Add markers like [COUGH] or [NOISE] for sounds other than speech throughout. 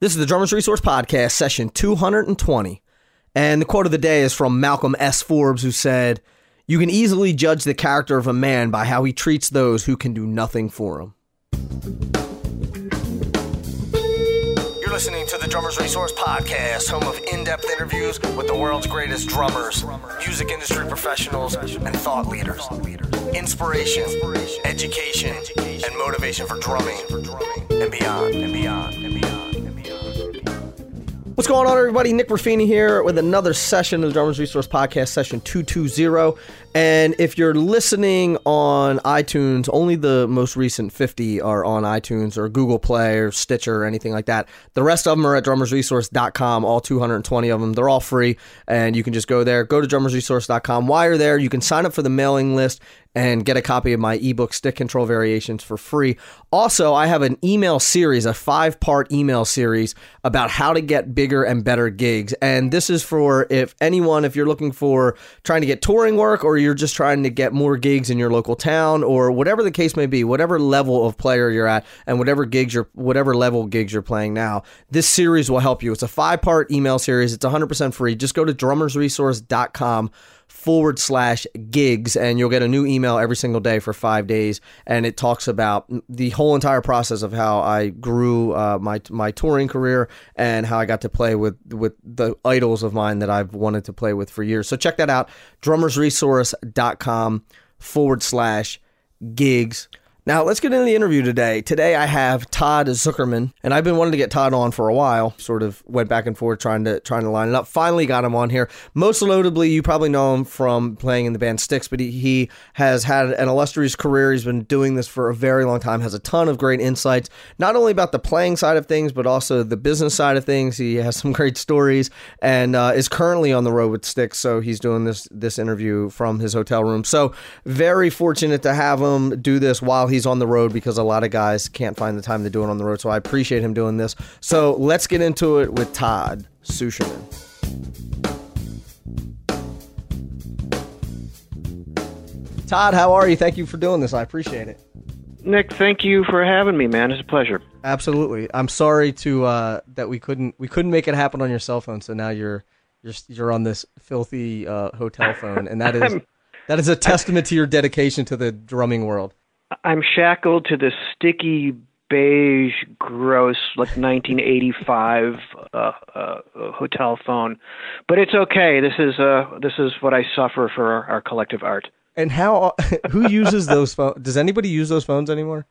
This is the Drummers Resource Podcast, session 220. And the quote of the day is from Malcolm S. Forbes, who said, You can easily judge the character of a man by how he treats those who can do nothing for him. You're listening to the Drummers Resource Podcast, home of in depth interviews with the world's greatest drummers, music industry professionals, and thought leaders. Inspiration, education, and motivation for drumming and beyond, and beyond, and beyond. What's going on, everybody? Nick Ruffini here with another session of the Drummers Resource Podcast, session 220. And if you're listening on iTunes, only the most recent 50 are on iTunes or Google Play or Stitcher or anything like that. The rest of them are at drummersresource.com, all 220 of them. They're all free, and you can just go there. Go to drummersresource.com. While you're there, you can sign up for the mailing list and get a copy of my ebook stick control variations for free. Also i have an email series a five part email series about how to get bigger and better gigs. And this is for if anyone if you're looking for trying to get touring work or you're just trying to get more gigs in your local town or whatever the case may be whatever level of player you're at and whatever gigs you're whatever level gigs you're playing now this series will help you. It's a five part email series. It's 100% free. Just go to drummersresource.com forward slash gigs and you'll get a new email every single day for five days and it talks about the whole entire process of how i grew uh, my my touring career and how i got to play with with the idols of mine that i've wanted to play with for years. So check that out drummersresource.com forward slash gigs now, let's get into the interview today. Today, I have Todd Sucherman, and I've been wanting to get Todd on for a while. Sort of went back and forth trying to trying to line it up. Finally, got him on here. Most notably, you probably know him from playing in the band Styx, but he, he has had an illustrious career. He's been doing this for a very long time. Has a ton of great insights, not only about the playing side of things, but also the business side of things. He has some great stories, and uh, is currently on the road with Styx, So he's doing this this interview from his hotel room. So very fortunate to have him do this while he's on the road because a lot of guys can't find the time to do it on the road. So I appreciate him doing this. So let's get into it with Todd Sucherman. Todd, how are you? Thank you for doing this. I appreciate it. Nick, thank you for having me, man. It's a pleasure. Absolutely. I'm sorry to uh, that we couldn't we couldn't make it happen on your cell phone. So now you're you're you're on this filthy uh, hotel phone, and that is [LAUGHS] that is a testament to your dedication to the drumming world. I'm shackled to this sticky beige, gross, like 1985 uh, uh, hotel phone, but it's okay. This is uh, this is what I suffer for our, our collective art. And how? [LAUGHS] Who uses those phones? Does anybody use those phones anymore?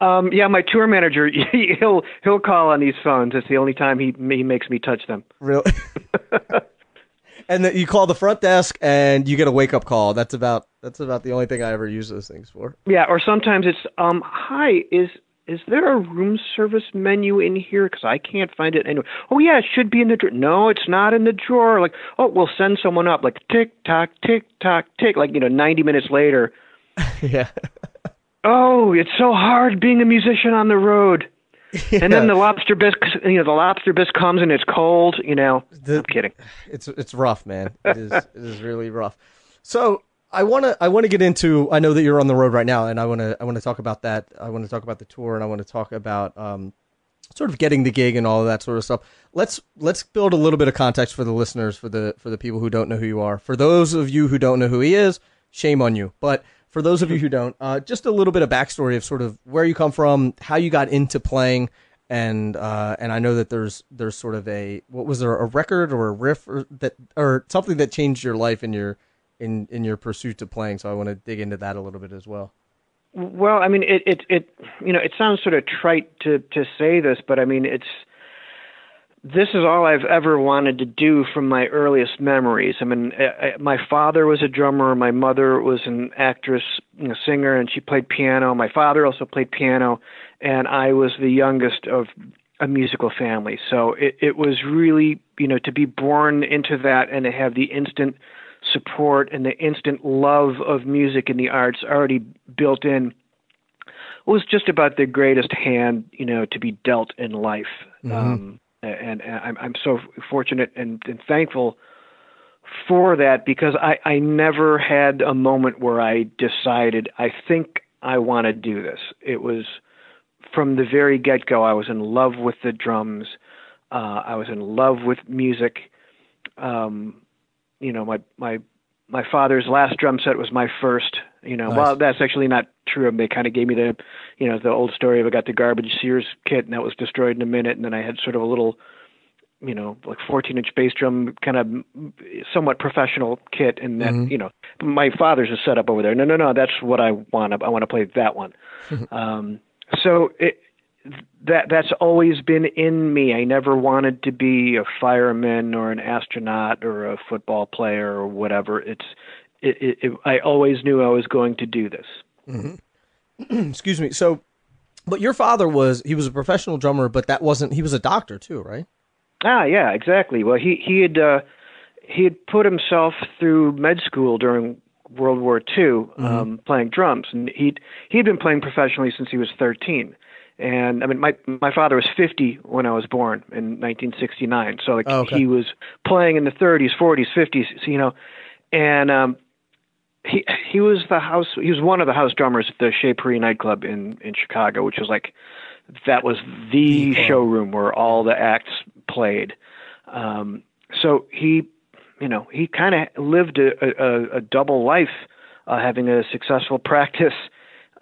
Um, yeah, my tour manager. [LAUGHS] He'll he'll call on these phones. It's the only time he he makes me touch them. Really? [LAUGHS] and that you call the front desk and you get a wake up call. That's about that's about the only thing I ever use those things for. Yeah, or sometimes it's um, hi, is is there a room service menu in here? Because I can't find it anywhere. Oh yeah, it should be in the drawer. No, it's not in the drawer. Like, oh, we'll send someone up. Like tick tock, tick tock, tick. Like you know, ninety minutes later. [LAUGHS] yeah. oh, it's so hard being a musician on the road. Yeah. And then the lobster bisque, you know, the lobster bisque comes and it's cold. You know, the, I'm kidding. It's it's rough, man. It is it is really rough. So I want to I want to get into. I know that you're on the road right now, and I want to I want to talk about that. I want to talk about the tour, and I want to talk about um, sort of getting the gig and all of that sort of stuff. Let's let's build a little bit of context for the listeners, for the for the people who don't know who you are. For those of you who don't know who he is, shame on you. But for those of you who don't, uh, just a little bit of backstory of sort of where you come from, how you got into playing, and uh, and I know that there's there's sort of a what was there a record or a riff or that or something that changed your life in your in in your pursuit to playing. So I want to dig into that a little bit as well. Well, I mean, it it it you know it sounds sort of trite to to say this, but I mean it's this is all I've ever wanted to do from my earliest memories. I mean, I, I, my father was a drummer, my mother was an actress, you know, singer, and she played piano. My father also played piano, and I was the youngest of a musical family. So it, it was really, you know, to be born into that and to have the instant support and the instant love of music and the arts already built in was just about the greatest hand, you know, to be dealt in life. Mm-hmm. Um, and, and I'm, I'm so fortunate and, and thankful for that because I, I never had a moment where I decided I think I want to do this. It was from the very get go, I was in love with the drums. Uh, I was in love with music. Um, you know, my my my father's last drum set was my first. You know, Nice. well, that's actually not true. They kind of gave me the, you know, the old story of I got the garbage Sears kit and that was destroyed in a minute, and then I had sort of a little, you know, like 14 inch bass drum, kind of somewhat professional kit, and that, Mhm. you know, my father's is set up over there. No, no, no, that's what I want. I want to play that one. [LAUGHS] um, so it, that that's always been in me. I never wanted to be a fireman or an astronaut or a football player or whatever. It's it, it, it, I always knew I was going to do this. [CLEARS THROAT] Excuse me. So, but your father was he was a professional drummer, but that wasn't he was a doctor too, right? Ah, yeah, exactly. Well, he he had uh, he had put himself through med school during World War II, um, playing drums, and he'd he'd been playing professionally since he was 13. And I mean, my my father was 50 when I was born in 1969, so like Oh, okay. he was playing in the 30s, 40s, 50s, so, you know, and um, he he was the house he was one of the house drummers at the Chez Paree nightclub in in Chicago, which was like that was the club. showroom where all the acts played. Um, so he, you know, he kind of lived a, a, a double life, uh, having a successful [LAUGHS] practice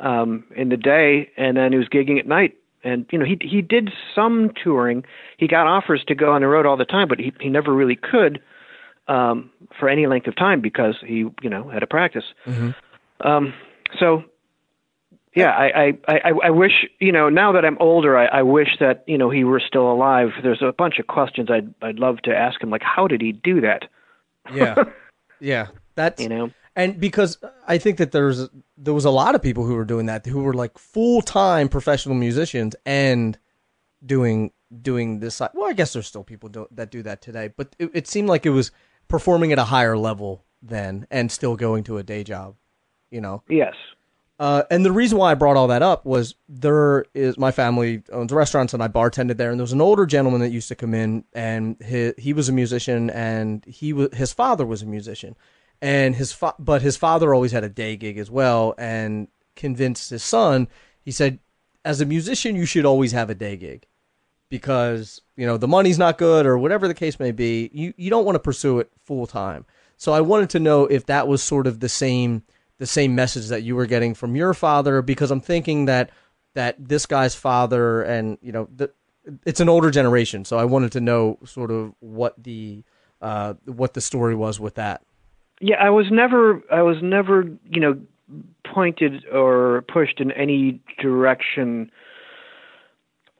um, in the day, and then he was gigging at night. And you know, he he did some touring. He got offers to go on the road all the time, but he he never really could um, for any length of time because he you know had a practice. Um, so yeah, I, I, I, I wish you know now that I'm older, I, I wish that you know he were still alive. There's a bunch of questions I'd I'd love to ask him, like how did he do that? Yeah, [LAUGHS] yeah. That's You know, and because I think that there's there was a lot of people who were doing that who were like full time professional musicians and doing doing this. side- Well, I guess there's still people do, that do that today, but it, it seemed like it was performing at a higher level then and still going to a day job. You know, yes, Uh, and the reason why I brought all that up was there is my family owns restaurants and I bartended there, and there was an older gentleman that used to come in, and he he was a musician, and he was his father was a musician, and his fa- but his father always had a day gig as well, and convinced his son. He said, as a musician, you should always have a day gig, because you know the money's not good or whatever the case may be. You you don't want to pursue it full time. So I wanted to know if that was sort of the same the same message that you were getting from your father because I'm thinking that that this guy's father and you know the, it's an older generation so I wanted to know sort of what the uh, what the story was with that yeah. I was never I was never you know pointed or pushed in any direction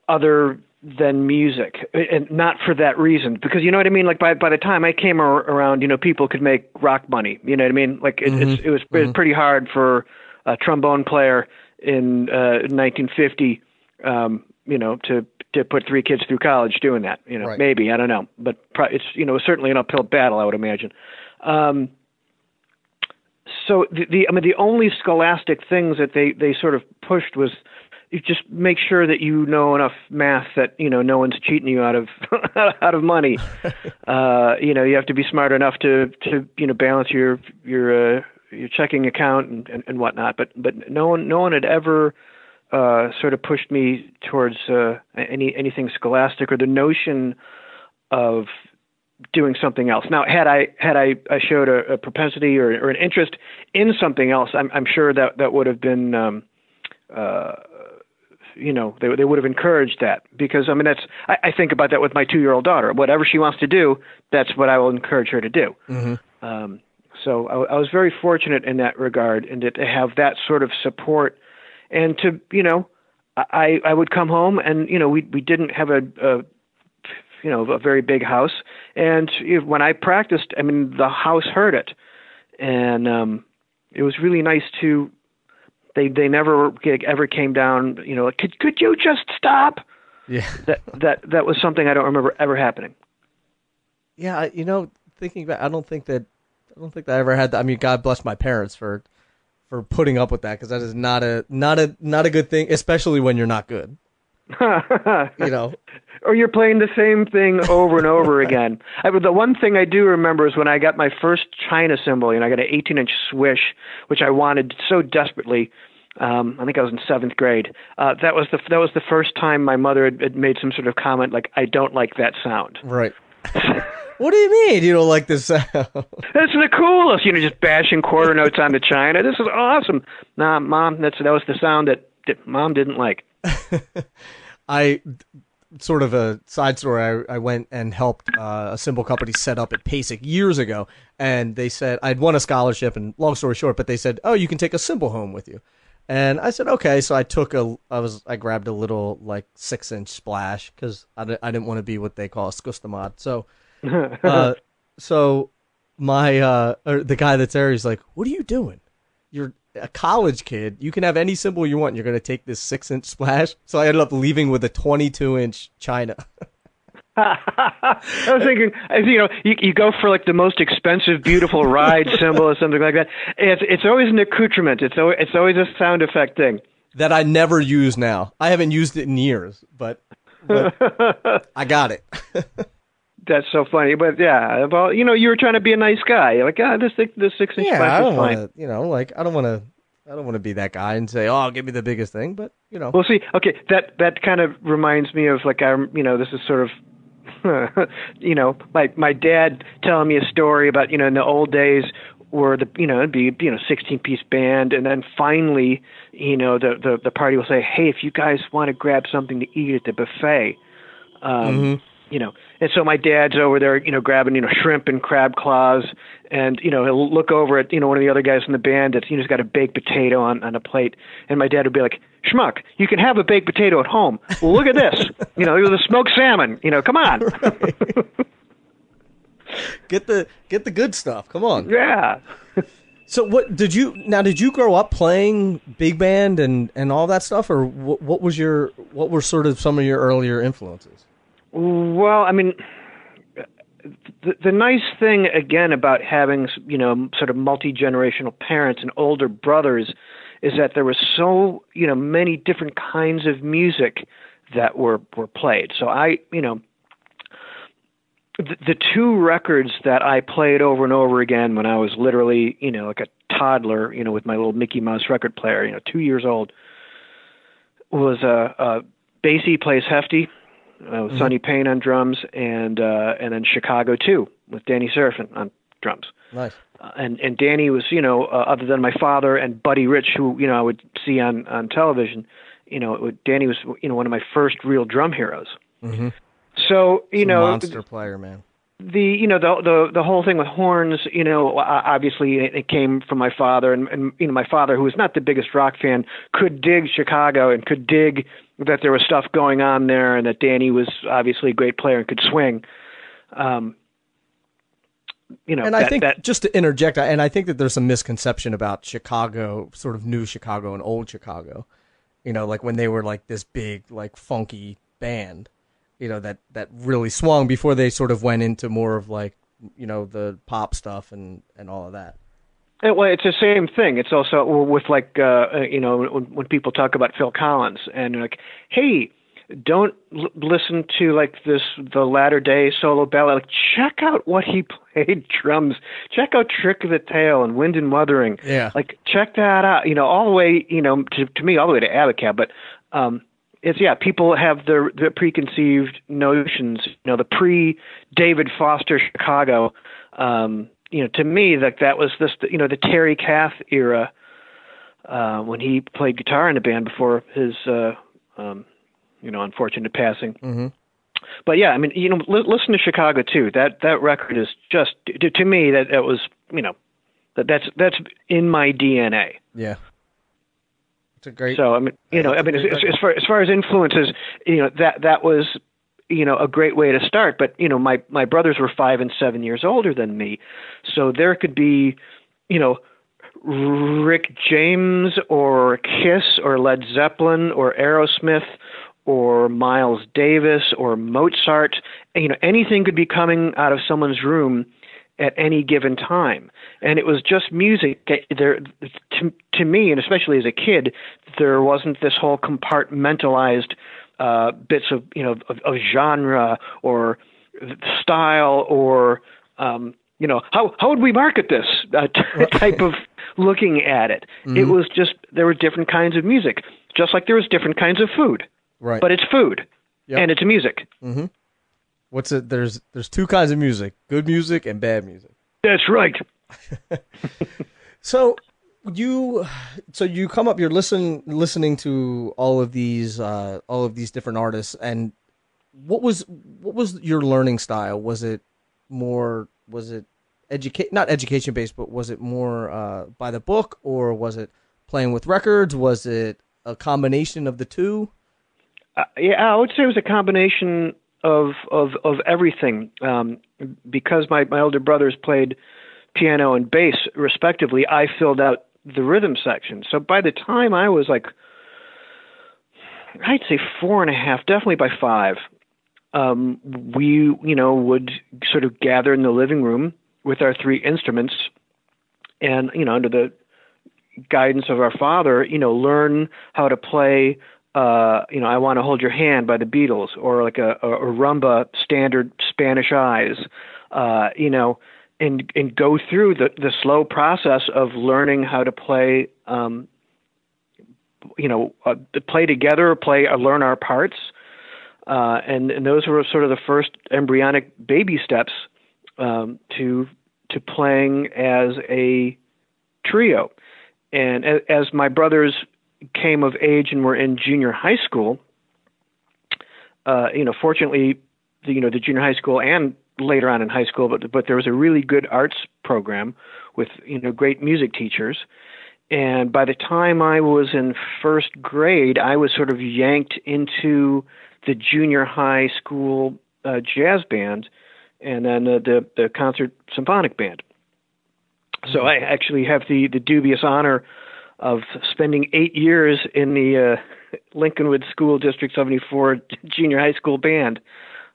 other than music and not for that reason because you know what i mean like by by the time i came ar- around you know people could make rock money you know what i mean like it, it's, it was was pretty hard for a trombone player in uh 1950 um you know to to put three kids through college doing that you know Right. maybe i don't know but pro- it's you know certainly an uphill battle i would imagine um so the, the I mean the only scholastic things that they they sort of pushed was you just make sure that you know enough math that you know no one's cheating you out of [LAUGHS] out of money. [LAUGHS] uh, you know you have to be smart enough to to you know balance your your uh, your checking account and, and and whatnot. But but no one no one had ever uh, sort of pushed me towards uh, any anything scholastic or the notion of doing something else. Now, had I had I, I showed a, a propensity or, or an interest in something else, I'm, I'm sure that that would have been, um, uh, you know, they they would have encouraged that because I mean that's I, I think about that with my two year old daughter. Whatever she wants to do, that's what I will encourage her to do. Um, so I, I was very fortunate in that regard, and to to have that sort of support, and to you know, I I would come home and you know we we didn't have a, a you know a very big house. And when i practiced i mean the house heard it. And um it was really nice to they they never ever came down you know like could could you just stop? Yeah. That that that was something i don't remember ever happening. Yeah you know thinking about, I don't think that I don't think that I ever had that I mean God bless my parents for for putting up with that because that is not a not a not a good thing especially when you're not good. [LAUGHS] You know or you're playing the same thing over and over again. [LAUGHS] I, the one thing I do remember is when I got my first China cymbal, you know, I got an 18 inch swish, which I wanted so desperately. Um, I think I was in seventh grade. Uh, that was the that was the first time my mother had, had made some sort of comment like, "I don't like that sound." Right. [LAUGHS] what do you mean you don't like this sound? [LAUGHS] That's the coolest. You know, just bashing quarter notes onto China. This is awesome. Nah, mom, that's that was the sound that, that mom didn't like. I sort of a side story. I, I went and helped uh, a cymbal company set up at PASIC years ago, and they said I'd won a scholarship. And long story short, but they said, "Oh, you can take a cymbal home with you." And I said, "Okay." So I took a, I was, I grabbed a little like six inch splash because I, I didn't want to be what they call a scustamod. So, [LAUGHS] uh, so my uh, the guy that's there, he's like, "What are you doing? You're a college kid, you can have any symbol you want. You're going to take this six inch splash. So I ended up leaving with a 22 inch China. [LAUGHS] I was thinking, you know, you, you go for like the most expensive, beautiful ride [LAUGHS] symbol or something like that. It's it's always an accoutrement. It's always, it's always a sound effect thing that I never use now. I haven't used it in years, but, but [LAUGHS] I got it. That's so funny, but yeah, well, you know, you were trying to be a nice guy. You're like, ah, this this six inch yeah, I don't is. Wanna, you know, like I don't want to. I don't want to be that guy and say, "Oh, give me the biggest thing," but you know. Well, see, okay, that that kind of reminds me of like I'm, you know, this is sort of [LAUGHS] you know, my my dad telling me a story about you know in the old days where the you know it'd be you know 16 piece band and then finally you know the the the party will say hey if you guys want to grab something to eat at the buffet um Mhm. you know and so my dad's over there you know grabbing you know shrimp and crab claws and you know he'll look over at you know one of the other guys in the band that's you know has got a baked potato on on a plate and my dad would be like schmuck you can have a baked potato at home well look at this [LAUGHS] you know it was a smoked salmon you know come on [LAUGHS] Get the get the good stuff. Come on. yeah [LAUGHS] So what did you now? Did you grow up playing big band and and all that stuff, or what, what was your what were sort of some of your earlier influences? Well, I mean, the, the nice thing again about having you know sort of multi generational parents and older brothers is that there was so you know many different kinds of music that were were played. So I you know the, two records that I played over and over again when I was literally you know like a toddler you know with my little Mickey Mouse record player you know two years old was uh, uh, Basie plays Hefti uh, with Sonny Payne on drums, and uh, and then Chicago too with Danny Seraphine on drums. Nice. Uh, and and Danny was you know uh, other than my father and Buddy Rich, who you know I would see on on television, you know it would, Danny was you know one of my first real drum heroes. Mhm. So you Some know monster player, man. the you know the the the whole thing with horns you know obviously it, it came from my father and, and you know my father who was not the biggest rock fan could dig chicago and could dig that there was stuff going on there and that danny was obviously a great player and could swing um you know and that, I think that just to interject, I- and I think that there's some misconception about Chicago, sort of new Chicago and old Chicago. You know, like when they were like this big, like funky band, you know, that that really swung before they sort of went into more of like, you know, the pop stuff and and all of that. Well, it's the same thing. It's also with like uh, uh, you know when, when people talk about Phil Collins and like, hey, don't l- listen to like this the latter day solo ballad. Like, check out what he [LAUGHS] played drums. Check out Trick of the Tail and Wind and Wuthering. Yeah. Like, check that out. You know, all the way you know to to me all the way to Abacab, but. um it's yeah, people have their, their preconceived notions. You know, the pre David Foster Chicago. Um, you know, to me, like that was this, you know, the Terry Kath era uh, when he played guitar in the band before his, uh, um, you know, unfortunate passing. Mhm. But yeah, I mean, you know, li- listen to Chicago too. That that record is just to, to me that that was, you know, that that's that's in my DNA. Yeah. It's a great. So I mean, you know, I mean, as, as, as far as far as influences, you know, that that was, you know, a great way to start. But you know, my my brothers were five and seven years older than me, so there could be, you know, Rick James or Kiss or Led Zeppelin or Aerosmith or Miles Davis or Mozart. You know, anything could be coming out of someone's room at any given time and it was just music there to, to me and especially as a kid there wasn't this whole compartmentalized uh bits of you know of, of genre or style or um you know, how how would we market this uh, [LAUGHS] type of looking at it. Mm-hmm. It was just there were different kinds of music, just like there was different kinds of food. Right. But it's food, yep. and it's music. Mm-hmm. What's it? There's there's two kinds of music: good music and bad music. That's right. [LAUGHS] so you so you come up you're listen listening to all of these uh all of these different artists and what was what was your learning style was it more was it educate not education based, but was it more uh, by the book or was it playing with records? Was it a combination of the two? Uh, yeah, I would say it was a combination of of of everything. Um, because my my older brothers played piano and bass respectively, I filled out the rhythm section. So by the time I was like, I'd say four and a half, definitely by five, um, we you know would sort of gather in the living room with our three instruments and you know under the guidance of our father you know learn how to play uh you know i want to hold your hand by the beatles or like a, a, rumba standard spanish eyes uh you know and and go through the the slow process of learning how to play um you know uh, play together play uh, learn our parts uh and and those were sort of the first embryonic baby steps um, to to playing as a trio. And as my brothers came of age and were in junior high school, uh, you know, fortunately, the, you know, the junior high school and later on in high school, but but there was a really good arts program with you know great music teachers. And by the time I was in first grade, I was sort of yanked into the junior high school uh, jazz band and then uh, the the concert symphonic band. So I actually have the the dubious honor of spending eight years in the uh, Lincolnwood School District 74 [LAUGHS] Junior High School Band,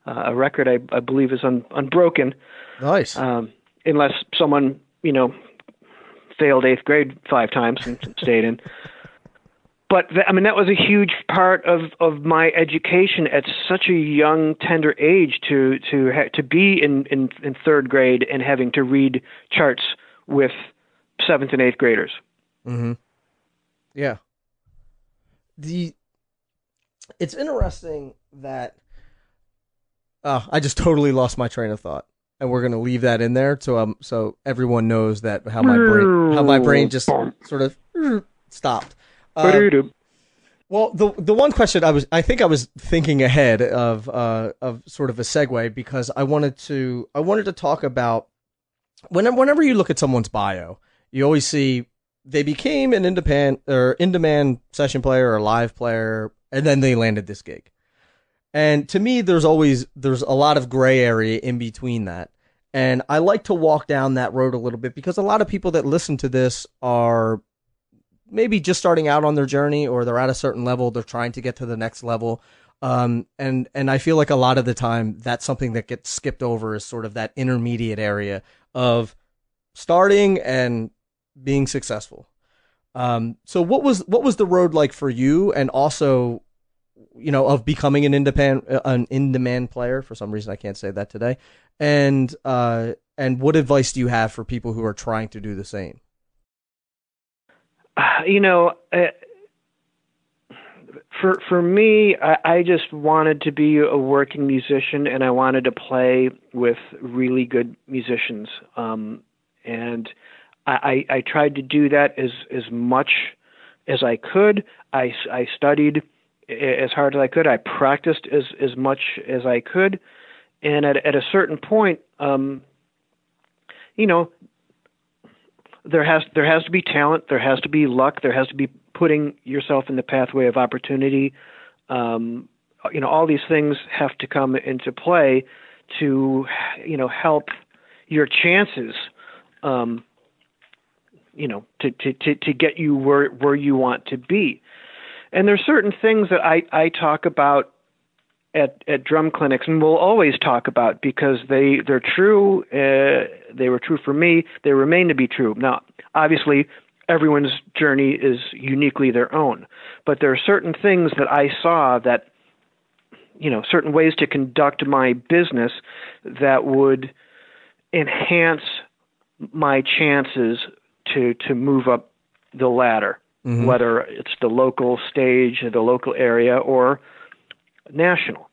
uh, a record I, I believe is un, unbroken. Nice. Um, unless someone you know failed eighth grade five times and [LAUGHS] stayed in but th- I mean that was a huge part of of my education at such a young tender age to to ha- to be in, in in third grade and having to read charts with seventh and eighth graders. Mhm. Yeah. The it's interesting that I just totally lost my train of thought, and we're gonna leave that in there so um so everyone knows that how my brain how my brain just sort of stopped. Uh, well, the the one question I was I think I was thinking ahead of uh, of sort of a segue because I wanted to I wanted to talk about whenever whenever you look at someone's bio, you always see they became an independent or in demand session player or live player, and then they landed this gig. And to me, there's always there's a lot of gray area in between that. And I like to walk down that road a little bit because a lot of people that listen to this are maybe just starting out on their journey or they're at a certain level, they're trying to get to the next level. Um, and and I feel like a lot of the time that's something that gets skipped over is sort of that intermediate area of starting and being successful. Um, so what was what was the road like for you, and also, you know, of becoming an independent an in demand player? For some reason, I can't say that today. And uh, and what advice do you have for people who are trying to do the same? you know, uh, for for me, I, I just wanted to be a working musician, and I wanted to play with really good musicians. Um, and I, I tried to do that as as much as I could. I, I studied as hard as I could. I practiced as as much as I could, and at at a certain point, um, you know, there has there has to be talent, there has to be luck, there has to be putting yourself in the pathway of opportunity. Um, you know, all these things have to come into play to you know help your chances. Um, you know, to, to, to, to get you where where you want to be. And there's certain things that I, I talk about at at drum clinics and we'll always talk about because they they're true uh, they were true for me they remain to be true. Now obviously everyone's journey is uniquely their own but there are certain things that I saw that you know certain ways to conduct my business that would enhance my chances to to move up the ladder, mm-hmm. whether it's the local stage, the local area, or national.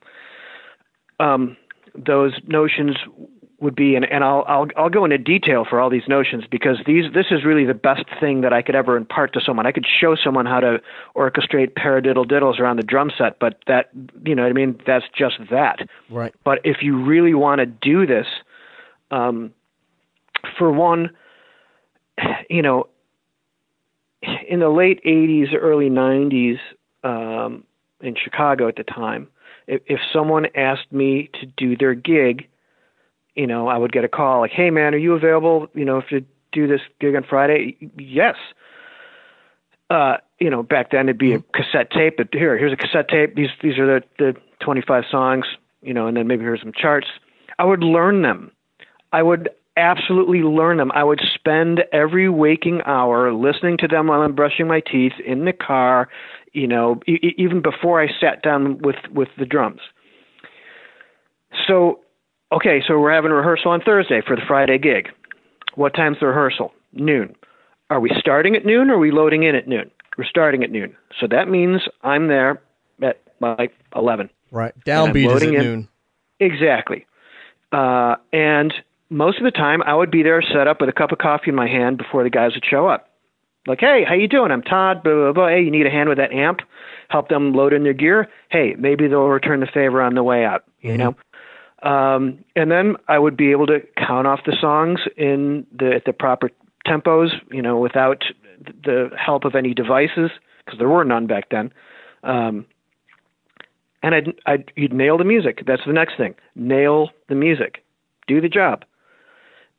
Um, those notions would be, and, and I'll, I'll I'll go into detail for all these notions because these this is really the best thing that I could ever impart to someone. I could show someone how to orchestrate paradiddle diddles around the drum set, but that you know what I mean that's just that. Right. But if you really want to do this, um, for one, you know, in the late '80s, early '90s, um, in Chicago at the time, if, if someone asked me to do their gig you know, I would get a call like, "Hey, man, are you available? You know, if to do this gig on Friday?" Yes. Uh, you know, back then it'd be a mm-hmm. cassette tape. But here, here's a cassette tape. These these are the the 25 songs. You know, and then maybe here's some charts. I would learn them. I would absolutely learn them. I would spend every waking hour listening to them while I'm brushing my teeth in the car. You know, e- even before I sat down with with the drums. So okay, so we're having a rehearsal on Thursday for the Friday gig. What time's the rehearsal? Noon. Are we starting at noon or are we loading in at noon? We're starting at noon. So that means I'm there at like 11. Right. Downbeat is at in. noon. Exactly. Uh, and most of the time I would be there set up with a cup of coffee in my hand before the guys would show up. Like, hey, how you doing? I'm Todd. Blah, blah, blah. Hey, you need a hand with that amp? Help them load in their gear? Hey, maybe they'll return the favor on the way out. You mm-hmm. know, um, and then I would be able to count off the songs in the at the proper tempos, you know, without the help of any devices because there were none back then. Um, and I'd, I'd you'd nail the music. That's the next thing. Nail the music. Do the job.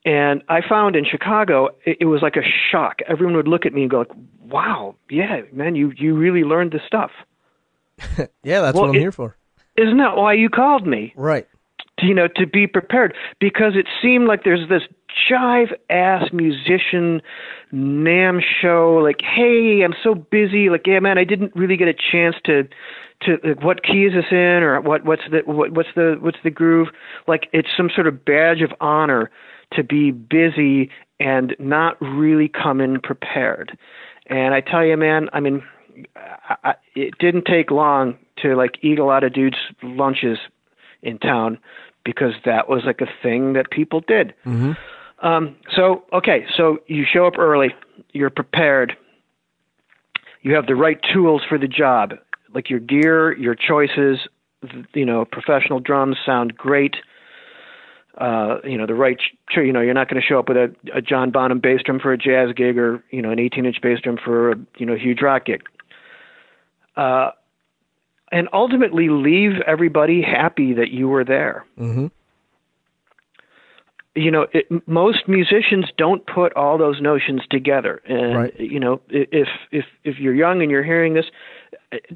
And I found in Chicago, it, it was like a shock. Everyone would look at me and go, like, "Wow, yeah, man, you you really learned this stuff." [LAUGHS] yeah, that's well, what I'm it, here for. Isn't that why you called me? Right you know, to be prepared because it seemed like there's this jive ass musician NAMM show like hey i'm so busy like yeah man i didn't really get a chance to to like, what key is this in or what what's the what, what's the what's the groove like it's some sort of badge of honor to be busy and not really come in prepared and i tell you man i mean I, I, it didn't take long to like eat a lot of dudes lunches in town because that was like a thing that people did. Mm-hmm. Um, so okay, so you show up early, you're prepared, you have the right tools for the job, like your gear, your choices. You know, professional drums sound great. Uh, you know the right. Sure, you know you're not going to show up with a, a John Bonham bass drum for a jazz gig, or you know an 18-inch bass drum for a you know a huge rock gig. Uh, and ultimately leave everybody happy that you were there. Mm-hmm. You know, it, most musicians don't put all those notions together, and right. you know, if if if you're young and you're hearing this,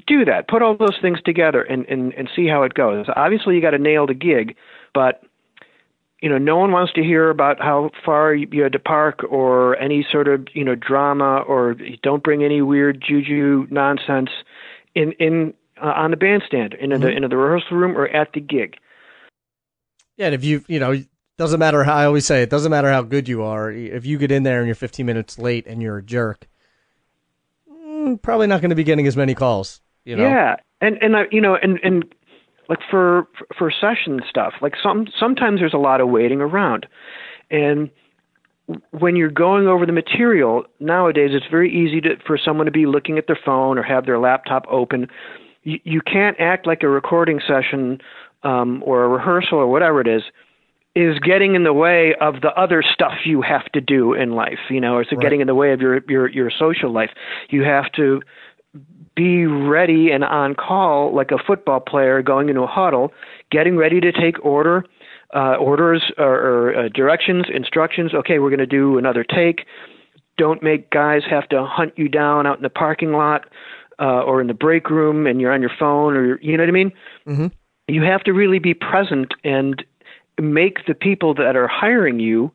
do that. Put all those things together and and and see how it goes. Obviously, you got to nail the gig, but you know, no one wants to hear about how far you had to park or any sort of you know drama or don't bring any weird juju nonsense in in uh, on the bandstand, in mm-hmm. the in the rehearsal room, or at the gig. Yeah, and if you you know doesn't matter how I always say it doesn't matter how good you are. If you get in there and you're 15 minutes late and you're a jerk, mm, probably not going to be getting as many calls. You know? Yeah, and and I, you know, and and like for for session stuff, like some sometimes there's a lot of waiting around, and when you're going over the material nowadays, it's very easy to, for someone to be looking at their phone or have their laptop open you, you can't act like a recording session um, or a rehearsal or whatever it is is getting in the way of the other stuff you have to do in life, you know, or is it right. getting in the way of your, your your social life. You have to be ready and on call like a football player going into a huddle, getting ready to take order, uh, orders or, or uh, directions, instructions. Okay, we're going to do another take. Don't make guys have to hunt you down out in the parking lot uh, or in the break room and you're on your phone or you know what I mean. Mm-hmm. You have to really be present and make the people that are hiring you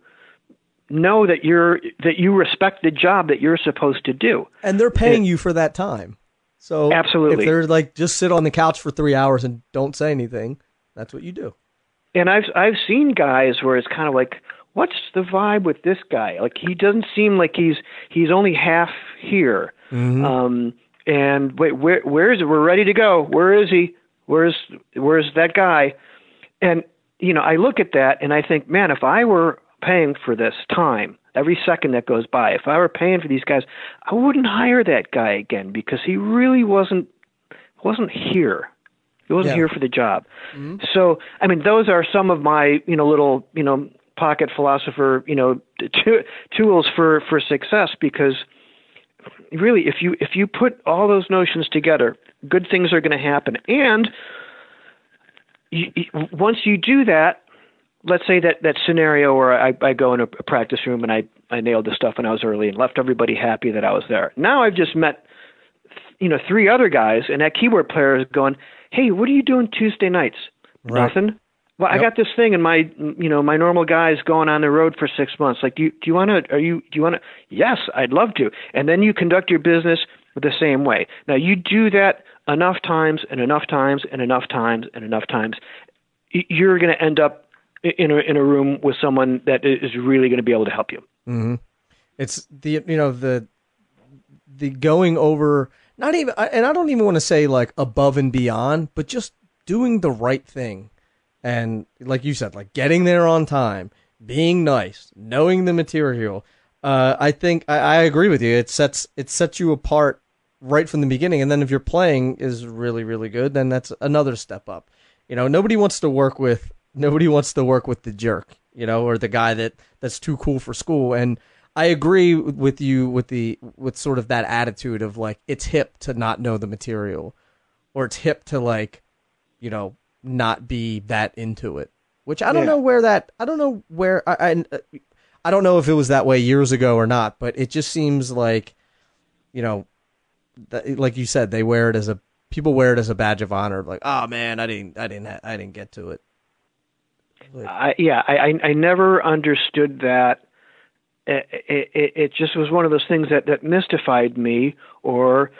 know that you're that you respect the job that you're supposed to do. And they're paying and, you for that time. So absolutely, if they're like just sit on the couch for three hours and don't say anything, that's what you do. And I've I've seen guys where it's kind of like, what's the vibe with this guy? Like he doesn't seem like he's he's only half here. Mm-hmm. Um, and wait, where where is it? We're ready to go. Where is he? Where's where's that guy? And you know, I look at that and I think, man, if I were paying for this time, every second that goes by, if I were paying for these guys, I wouldn't hire that guy again because he really wasn't wasn't here. He wasn't Yeah. here for the job. Mm-hmm. So, I mean, those are some of my, you know, little, you know, pocket philosopher, you know, t- tools for for success because really if you if you put all those notions together, good things are going to happen. And you, you, once you do that, let's say that that scenario where I, I go in a, practice room and I I nailed the stuff when I was early and left everybody happy that I was there. Now I've just met you know three other guys and that keyboard player is going, "Hey, what are you doing Tuesday nights?" Right. Nothing. Well, I got this thing, and my you know my normal guys going on the road for six months. Like, do you do you want to? Are you do you want to? Yes, I'd love to. And then you conduct your business the same way. Now you do that enough times and enough times and enough times and enough times, you're going to end up in a in a room with someone that is really going to be able to help you. Mm-hmm. It's the you know the the going over not even and I don't even want to say like above and beyond, but just doing the right thing, and like you said, like getting there on time, being nice, knowing the material. Uh, I think I, I agree with you. It sets it sets you apart right from the beginning, and then if your playing is really really good, then that's another step up. You know, nobody wants to work with nobody wants to work with the jerk, you know, or the guy that that's too cool for school. And I agree with you with the with sort of that attitude of like it's hip to not know the material, or it's hip to like, you know, not be that into it. Which I don't Yeah. know where that I don't know where I, I uh, I don't know if it was that way years ago or not, but it just seems like, you know, that, like you said, they wear it as a people wear it as a badge of honor. Like, oh man, I didn't, I didn't, I didn't get to it. I, yeah, I, I never understood that. It, it, it just was one of those things that that mystified me, or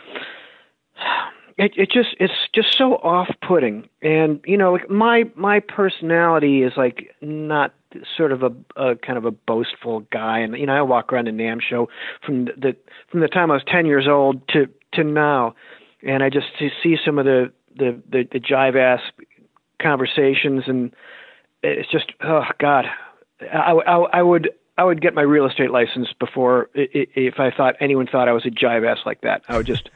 [SIGHS] it it just it's just so off-putting. And you know, like my my personality is like not sort of a, a kind of a boastful guy, and you know, I walk around the NAMM show from the, the from the time I was ten years old to to now, and I just see some of the the the, the jive ass conversations and it's just oh god I, I, I would I would get my real estate license before if I thought anyone thought I was a jive ass like that. I would just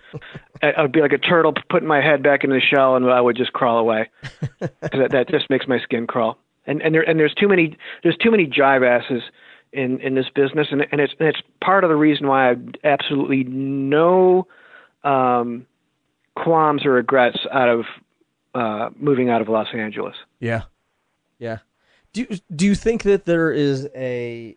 I would be like a turtle putting my head back in the shell and I would just crawl away. [LAUGHS] that, that just makes my skin crawl. And and there and there's too many there's too many jive asses in in this business and and it's and it's part of the reason why I have absolutely no um qualms or regrets out of uh moving out of Los Angeles. Yeah, yeah. Do you, do you think that there is a?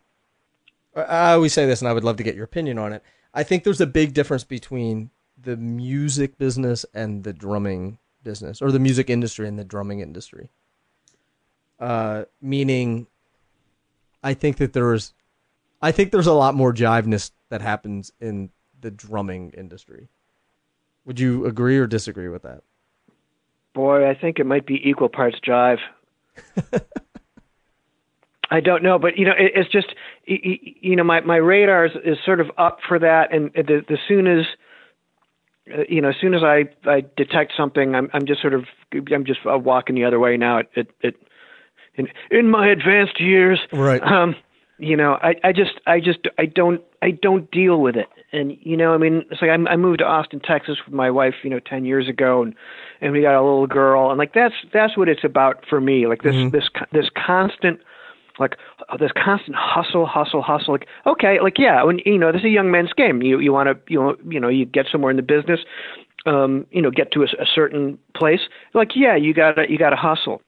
I always say this, and I would love to get your opinion on it. I think there's a big difference between the music business and the drumming business, or the music industry and the drumming industry. Uh, meaning, I think that there's, I think there's a lot more jiveness that happens in the drumming industry. Would you agree or disagree with that? Boy, I think it might be equal parts jive. [LAUGHS] I don't know, but you know, it, it's just you know, my my radar is, is sort of up for that, and the the soon as uh, you know, as soon as I I detect something, I'm I'm just sort of I'm just uh, walking the other way now. It it, it in in my advanced years, Right. um, you know, I, I just, I just, I don't, I don't deal with it. And you know, I mean, it's like I, I moved to Austin, Texas, with my wife, you know, ten years ago, and and we got a little girl, and like that's that's what it's about for me. Like this, this, co- this constant, like uh, this constant hustle, hustle, hustle. Like okay, like yeah, when you know, this is a young man's game. You you want to, you know, you know, you get somewhere in the business, um, you know, get to a, a certain place. Like yeah, you got to you got to hustle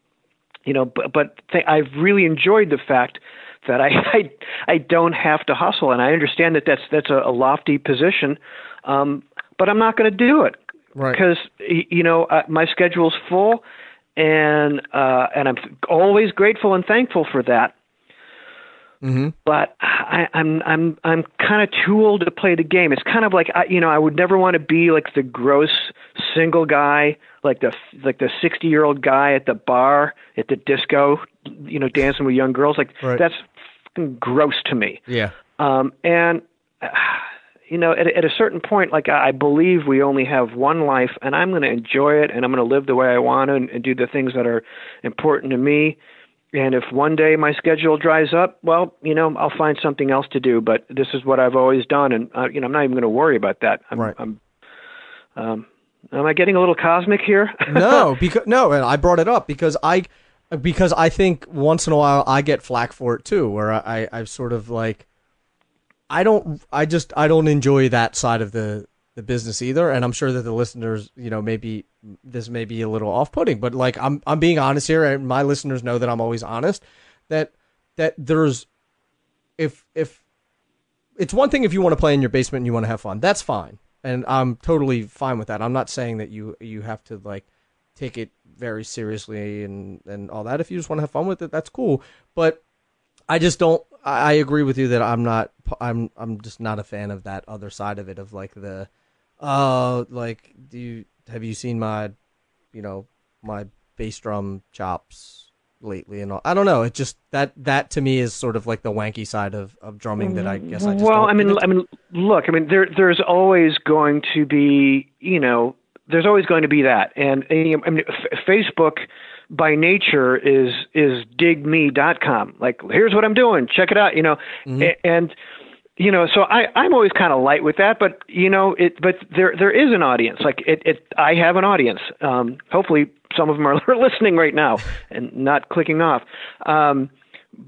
you know but but th- I've really enjoyed the fact that I, [LAUGHS] I I don't have to hustle and I understand that that's that's a, a lofty position um but I'm not going to do it Right. because y- you know uh, my schedule's full and uh and I'm always grateful and thankful for that Mm-hmm. but I, I'm I'm I'm kind of too old to play the game. It's kind of like I, you know I would never want to be like the gross single guy, like the like the sixty year old guy at the bar at the disco, you know, dancing with young girls. Like Right. that's gross to me. Yeah. Um, and [SIGHS] you know, at, at a certain point, like I believe we only have one life, and I'm going to enjoy it, and I'm going to live the way I want to, and, and do the things that are important to me. And if one day my schedule dries up, well, you know, I'll find something else to do. But this is what I've always done, and uh, you know, I'm not even going to worry about that. I'm, right. I'm, um, am I getting a little cosmic here? [LAUGHS] no, because no, and I brought it up because I, because I think once in a while I get flack for it too, where I, I I've sort of like I don't. I just. I don't enjoy that side of the the business either. And I'm sure that the listeners, you know, maybe this may be a little off putting, but like I'm. I'm being honest here, and my listeners know that I'm always honest. That that there's, if if it's one thing if you want to play in your basement and you want to have fun, that's fine, and I'm totally fine with that. I'm not saying that you you have to like take it very seriously and and all that. If you just want to have fun with it, that's cool. But I just don't. I agree with you that I'm not. I'm. I'm just not a fan of that other side of it. Of like the, uh, like do you have you seen my, you know, my bass drum chops lately and all? I don't know. It just that that to me is sort of like the wanky side of, of drumming that I guess I just well. I mean, I mean, look. I mean, there there's always going to be you know there's always going to be that and, and I mean, F- Facebook by nature is is digme.com. Like here's what I'm doing, check it out, you know. Mm-hmm. And you know, so I I'm always kind of light with that, but you know, it but there there is an audience. Like it it I have an audience. Um hopefully some of them are [LAUGHS] listening right now and not clicking off. Um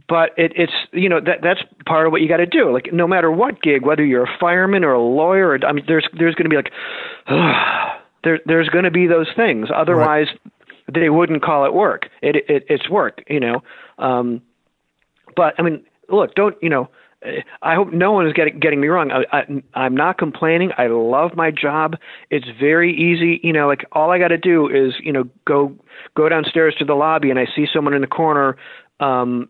but it, it's you know that that's part of what you got to do. Like no matter what gig, whether you're a fireman or a lawyer, or, I mean, there's there's going to be like, [SIGHS] there there's going to be those things. Otherwise, right they wouldn't call it work. It, it it's work, you know. Um, but I mean, look, don't you know? I hope no one is getting getting me wrong. I, I, I'm not complaining. I love my job. It's very easy. You know, like all I got to do is you know go go downstairs to the lobby and I see someone in the corner, um,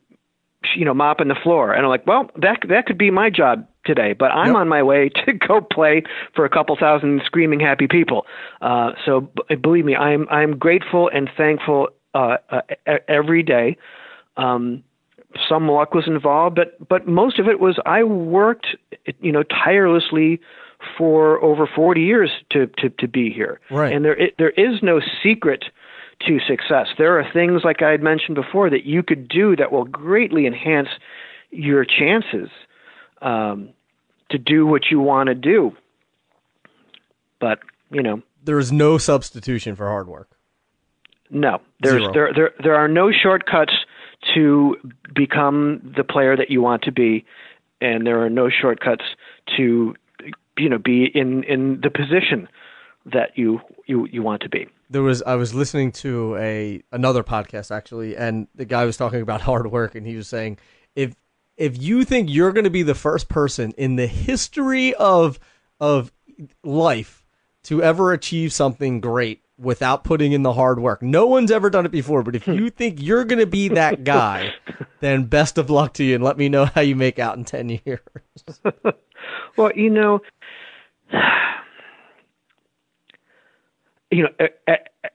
you know, mopping the floor, and I'm like, well, that that could be my job today, but I'm yep. on my way [LAUGHS] to go play for a couple thousand screaming happy people. Uh, so b- believe me, I'm I'm grateful and thankful uh, uh, every day. Um, some luck was involved, but but most of it was I worked, you know, tirelessly for over 40 years to to to be here. Right. And there it, there is no secret to success. There are things like I had mentioned before that you could do that will greatly enhance your chances um, to do what you want to do. But you know, there is no substitution for hard work. No, there's Zero. there there there are no shortcuts to become the player that you want to be, and there are no shortcuts to you know be in in the position that you you you want to be. There was I was listening to a another podcast actually, and the guy was talking about [LAUGHS] hard work, and he was saying if if you think you're going to be the first person in the history of of life to ever achieve something great without putting in the hard work. No one's ever done it before, but if you think you're going to be that [LAUGHS] guy, then best of luck to you and let me know how you make out in 10 years. [LAUGHS] well, you know, [SIGHS] you know,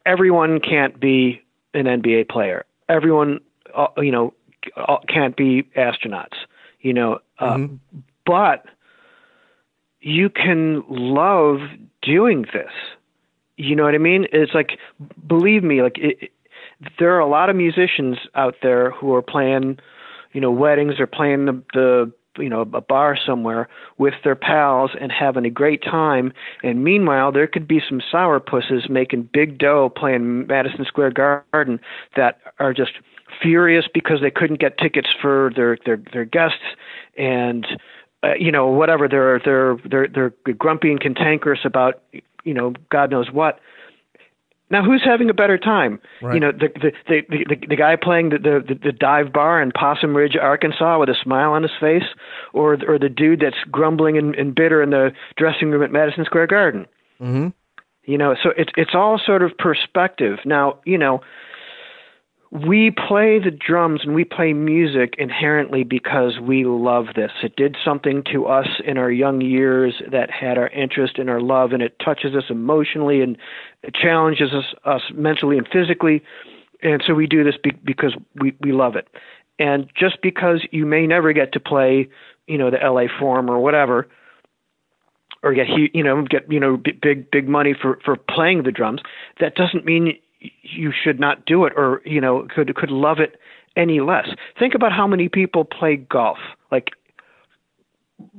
everyone can't be an NBA player. Everyone, uh, you know, can't be astronauts, you know. Uh, mm-hmm. But you can love doing this. You know what I mean? It's like, believe me, like it, there are a lot of musicians out there who are playing, you know, weddings or playing the the you know a bar somewhere with their pals and having a great time and meanwhile there could be some sour pusses making big dough playing Madison Square Garden that are just furious because they couldn't get tickets for their their their guests and uh, you know whatever they're they're they're they're grumpy and cantankerous about you know God knows what. Now who's having a better time? Right. You know the the, the the the guy playing the, the the dive bar in Possum Ridge, Arkansas, with a smile on his face, or or the dude that's grumbling and, and bitter in the dressing room at Madison Square Garden. Mm-hmm. You know, so it's it's all sort of perspective. Now, you know, we play the drums and we play music inherently because we love this. It did something to us in our young years that had our interest and our love, and it touches us emotionally and it challenges us, us mentally and physically. And so we do this be- because we, we love it. And just because you may never get to play, you know, the LA Forum or whatever, or get you know get you know big big money for for playing the drums, that doesn't mean you should not do it or you know could could love it any less. Think about how many people play golf. Like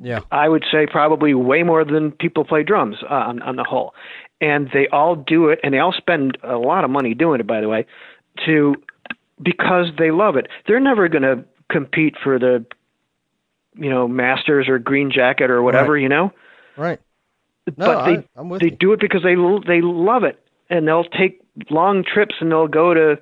yeah, I would say probably way more than people play drums uh, on on the whole, and they all do it, and they all spend a lot of money doing it. By the way, to because they love it. They're never going to compete for the you know Masters or Green Jacket or whatever. Right. You know, right. No, but they I, they you. do it because they they love it, and they'll take long trips and they'll go to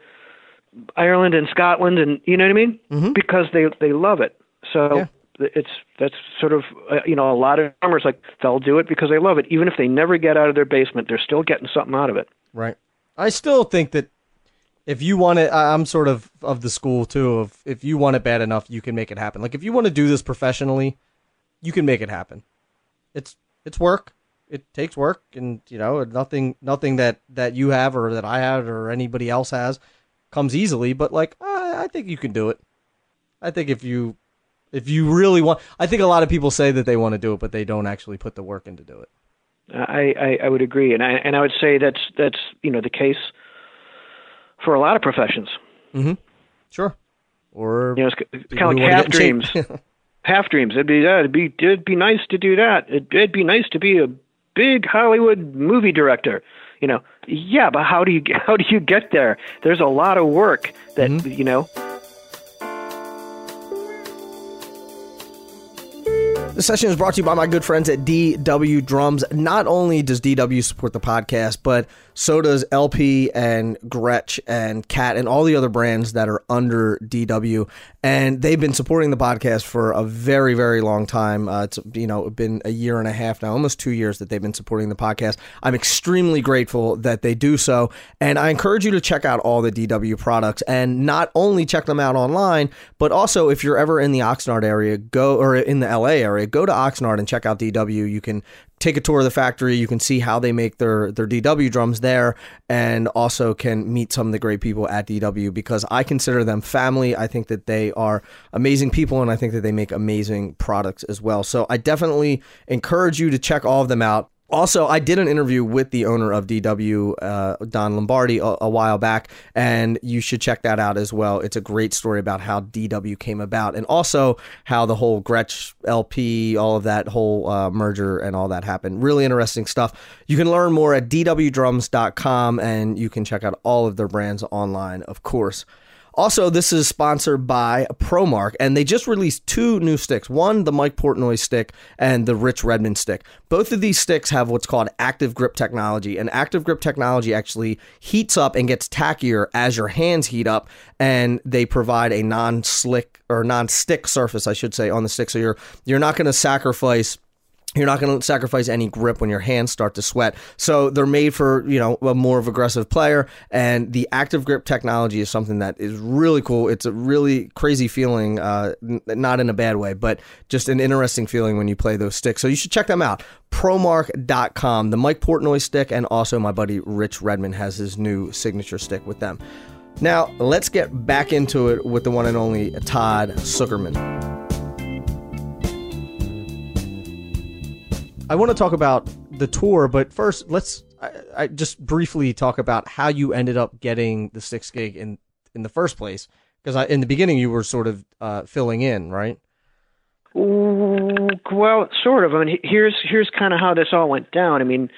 Ireland and Scotland, and you know what I mean, mm-hmm. because they they love it. So. Yeah. it's that's sort of uh, you know a lot of drummers like they'll do it because they love it. Even if they never get out of their basement they're still getting something out of it. Right. I still think that if you want it i'm sort of of the school too of if you want it bad enough you can make it happen. Like if you want to do this professionally you can make it happen. It's it's work it takes work and you know nothing nothing that that you have or that i have or anybody else has comes easily but like i, I think you can do it i think if you if you really want, I think a lot of people say that they want to do it, but they don't actually put the work in to do it. I, I, I would agree, and I and I would say that's that's you know the case for a lot of professions. Mm-hmm. Sure. Or you know, it's, kind of like half dreams. [LAUGHS] half dreams. It'd be that. It'd be it'd be nice to do that. It'd, it'd be nice to be a big Hollywood movie director. You know, yeah, but how do you [LAUGHS] how do you get there? There's a lot of work that mm-hmm. you know. This session is brought to you by my good friends at DW Drums. Not only does DW support the podcast, but so does LP and Gretsch and Cat and all the other brands that are under DW. And they've been supporting the podcast for a very, very long time. Uh, it's you know been a year and a half now, almost two years that they've been supporting the podcast. I'm extremely grateful that they do so, and I encourage you to check out all the DW products and not only check them out online, but also if you're ever in the Oxnard area, go or in the LA area, go to Oxnard and check out DW. You can take a tour of the factory. You can see how they make their their DW drums there, and also can meet some of the great people at DW because I consider them family. I think that they are amazing people, and I think that they make amazing products as well. So I definitely encourage you to check all of them out. Also, I did an interview with the owner of DW, uh, Don Lombardi, a, a, while back, and you should check that out as well. It's a great story about how DW came about, and also how the whole Gretsch LP, all of that whole uh, merger and all that happened. Really interesting stuff. You can learn more at dwdrums.com, and you can check out all of their brands online, of course. Also, this is sponsored by ProMark, and they just released two new sticks. One, the Mike Portnoy stick, and the Rich Redmond stick. Both of these sticks have what's called active grip technology, and active grip technology actually heats up and gets tackier as your hands heat up, and they provide a non-slick or non-stick surface, I should say, on the stick. So you're you're not going to sacrifice you're not going to sacrifice any grip when your hands start to sweat. So they're made for, you know, a more of aggressive player. And the active grip technology is something that is really cool. It's a really crazy feeling, uh, n- not in a bad way, but just an interesting feeling when you play those sticks. So you should check them out. Promark.com, the Mike Portnoy stick, and also my buddy Rich Redmond has his new signature stick with them. Now, let's get back into it with the one and only Todd Sucherman. I want to talk about the tour, but first, let's I, I just briefly talk about how you ended up getting the Styx gig in in the first place. Because in the beginning, you were sort of uh, filling in, right? Well, sort of. I mean, here's here's kind of how this all went down. I mean,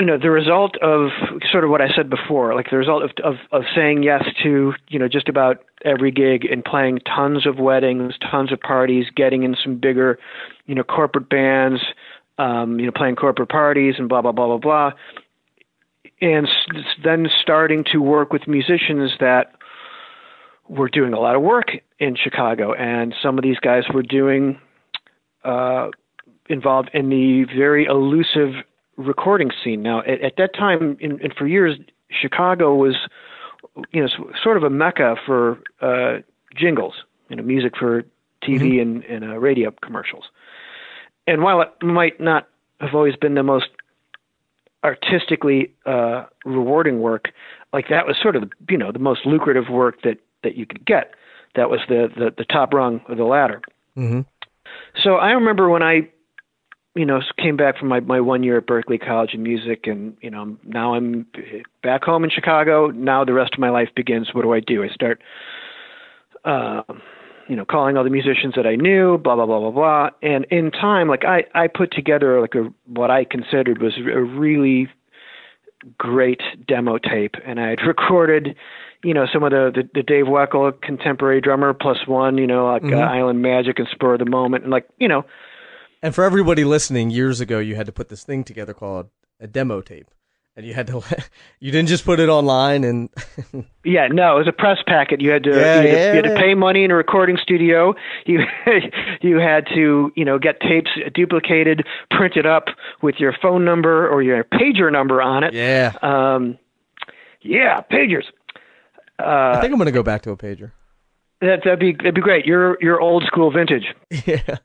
you know, the result of sort of what I said before, like the result of of, of saying yes to you know just about every gig and playing tons of weddings, tons of parties, getting in some bigger, you know, corporate bands, um, you know, playing corporate parties and blah blah blah blah blah, and then starting to work with musicians that were doing a lot of work in Chicago, and some of these guys were doing uh, involved in the very elusive recording scene. Now, at, at that time, and for years, Chicago was you know sort of a mecca for uh, jingles, you know, music for TV mm-hmm. and, and uh, radio commercials. And while it might not have always been the most artistically uh, rewarding work, like that was sort of you know the most lucrative work that that you could get. That was the the, the top rung of the ladder. Mm-hmm. So I remember when I, you know, came back from my my one year at Berklee College of Music, and you know now I'm back home in Chicago. Now the rest of my life begins. What do I do? I start. Uh, you know, calling all the musicians that I knew, blah blah blah blah blah. And in time, like I, I put together like a what I considered was a really great demo tape, and I had [LAUGHS] recorded, you know, some of the the, the Dave Weckl contemporary drummer plus one, you know, like uh, Mhm. uh, Island Magic and Spur of the Moment, and like you know, And for everybody listening, years ago, you had to put this thing together called a demo tape, and you had to [LAUGHS] you didn't just put it online and [LAUGHS] Yeah, no, it was a press packet. You had to, Yeah, you, had to you had to pay money in a recording studio. You [LAUGHS] you had to you know get tapes duplicated, printed up with your phone number or your pager number on it. yeah. Um, yeah, pagers. I Uh, think I'm gonna go back to a pager. that that'd be that'd be great. You're you're old school vintage. yeah.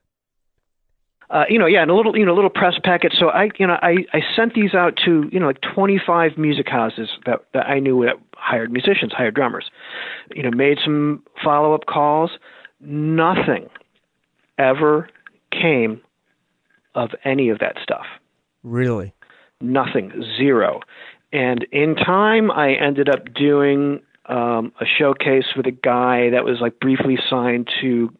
Uh, you know, yeah, and a little, you know, little press packet. So I, you know, I, I sent these out to, you know, like 25 music houses that, that I knew that hired musicians, hired drummers. You know, made some follow up calls. Nothing ever came of any of that stuff. Really. Nothing, zero. And in time, I ended up doing um, a showcase with a guy that was like briefly signed to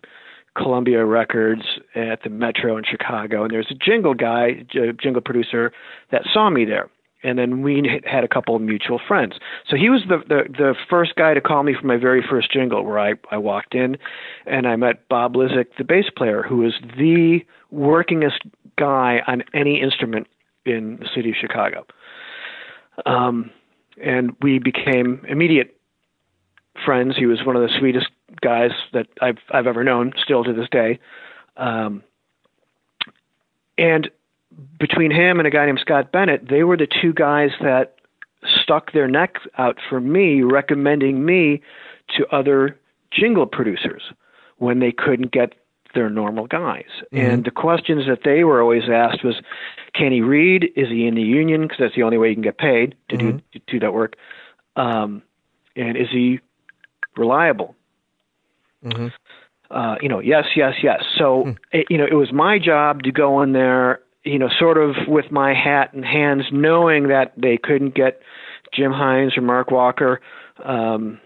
Columbia Records at the Metro in Chicago. And there's a jingle guy, j- jingle producer, that saw me there. And then we had a couple of mutual friends. So he was the, the the first guy to call me for my very first jingle, where I I walked in, and I met Bob Lizik, the bass player, who was the workingest guy on any instrument in the city of Chicago. Um, and we became immediate friends. He was one of the sweetest guys that I've I've ever known, still to this day. Um, and between him and a guy named Scott Bennett, they were the two guys that stuck their necks out for me, recommending me to other jingle producers when they couldn't get their normal guys. And the questions that they were always asked was, can he read? Is he in the union? Because that's the only way you can get paid to do to do that work. Um, and is he reliable? Mhm. Uh, you know, yes, yes, yes. So, it, you know, it was my job to go in there, you know, sort of with my hat in hands, knowing that they couldn't get Jim Hines or Mark Walker, um,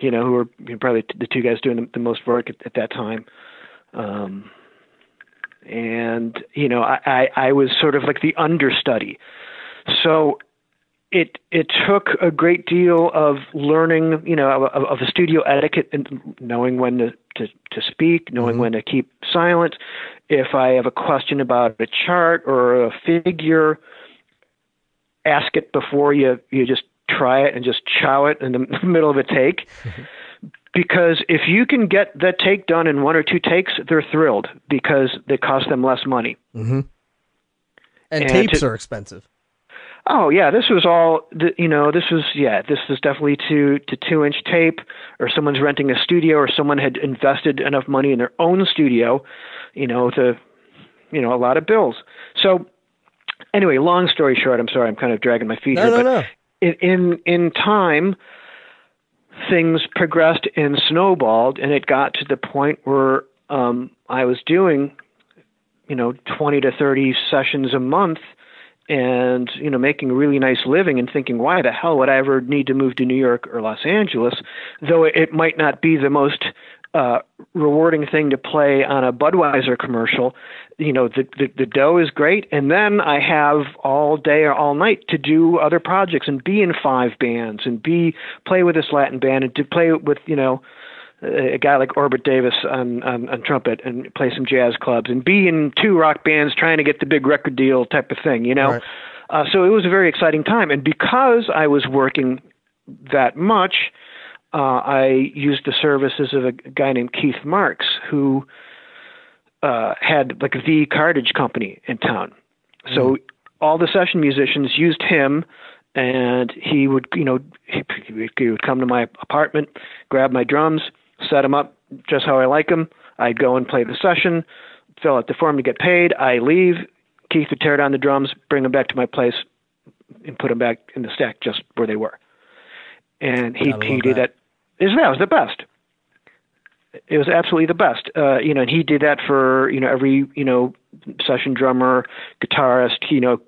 you know, who were you know, probably the two guys doing the, the most work at, at that time. Um, and you know, I, I, I was sort of like the understudy. So it it took a great deal of learning, you know, of, of the studio etiquette and knowing when to to, to speak, knowing when to keep silent. If I have a question about a chart or a figure, ask it before you you just try it and just chow it in the [LAUGHS] middle of a take. [LAUGHS] because if you can get that take done in one or two takes, they're thrilled because they cost them less money. Mm-hmm. And, And tapes to- are expensive. Oh yeah, this was all the- you know. This was yeah. This was definitely two to two inch tape, or someone's renting a studio, or someone had invested enough money in their own studio, you know, to you know a lot of bills. So anyway, long story short, I'm sorry, I'm kind of dragging my feet No, here, no, but no. in in in time things progressed and snowballed and it got to the point where um I was doing you know 20 to 30 sessions a month and you know making a really nice living and thinking why the hell would I ever need to move to New York or Los Angeles? Though it might not be the most uh rewarding thing to play on a Budweiser commercial you know the, the the dough is great and then I have all day or all night to do other projects and be in five bands and be play with this Latin band and to play with you know a guy like Orbert Davis on, on on trumpet and play some jazz clubs and be in two rock bands trying to get the big record deal type of thing you know Right. uh, so it was a very exciting time and because I was working that much uh, I used the services of a guy named Keith Marks who uh, had like the cartage company in town. So all the session musicians used him, and he would, you know, he, he would come to my apartment, grab my drums, set them up just how I like them. I'd go and play the session, fill out the form to get paid. I leave. Keith would tear down the drums, bring them back to my place, and put them back in the stack just where they were. And he he did that. that It was, that was the best. It was absolutely the best. Uh, you know, and he did that for you know every you know session drummer, guitarist, you know,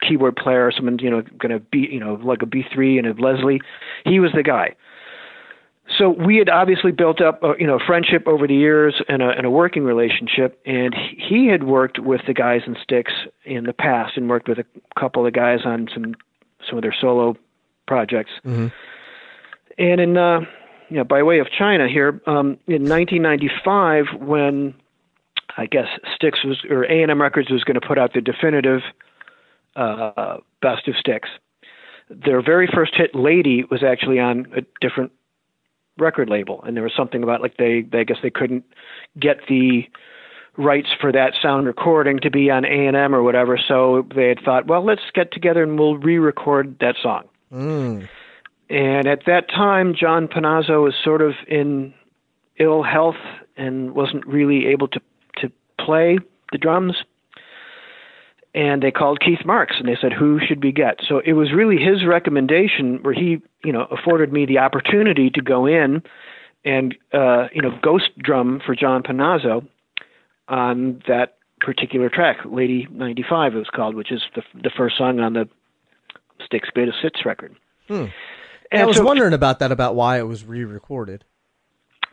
keyboard player, someone you know going to be you know like a B three and a Leslie. He was the guy. So we had obviously built up a, you know friendship over the years and a, and a working relationship, and he had worked with the guys in Styx in the past and worked with a couple of guys on some some of their solo projects. Mm-hmm. And in uh, you know, by way of China here, um, in 1995, when I guess Styx was or A and M Records was going to put out the definitive uh, best of Styx. their very first hit, "Lady," was actually on a different record label, and there was something about like they, they I guess they couldn't get the rights for that sound recording to be on A and M or whatever, so they had thought, well, let's get together and we'll re-record that song. Mm. And at that time, John Panozzo was sort of in ill health and wasn't really able to to play the drums. And they called Keith Marks and they said, "Who should we get?" So it was really his recommendation, where he, you know, afforded me the opportunity to go in and, uh, you know, ghost drum for John Panozzo on that particular track, "Lady '95" it was called, which is the the first song on the Styx Greatest Hits record. Hmm. And I was so, wondering about that, about why it was re-recorded.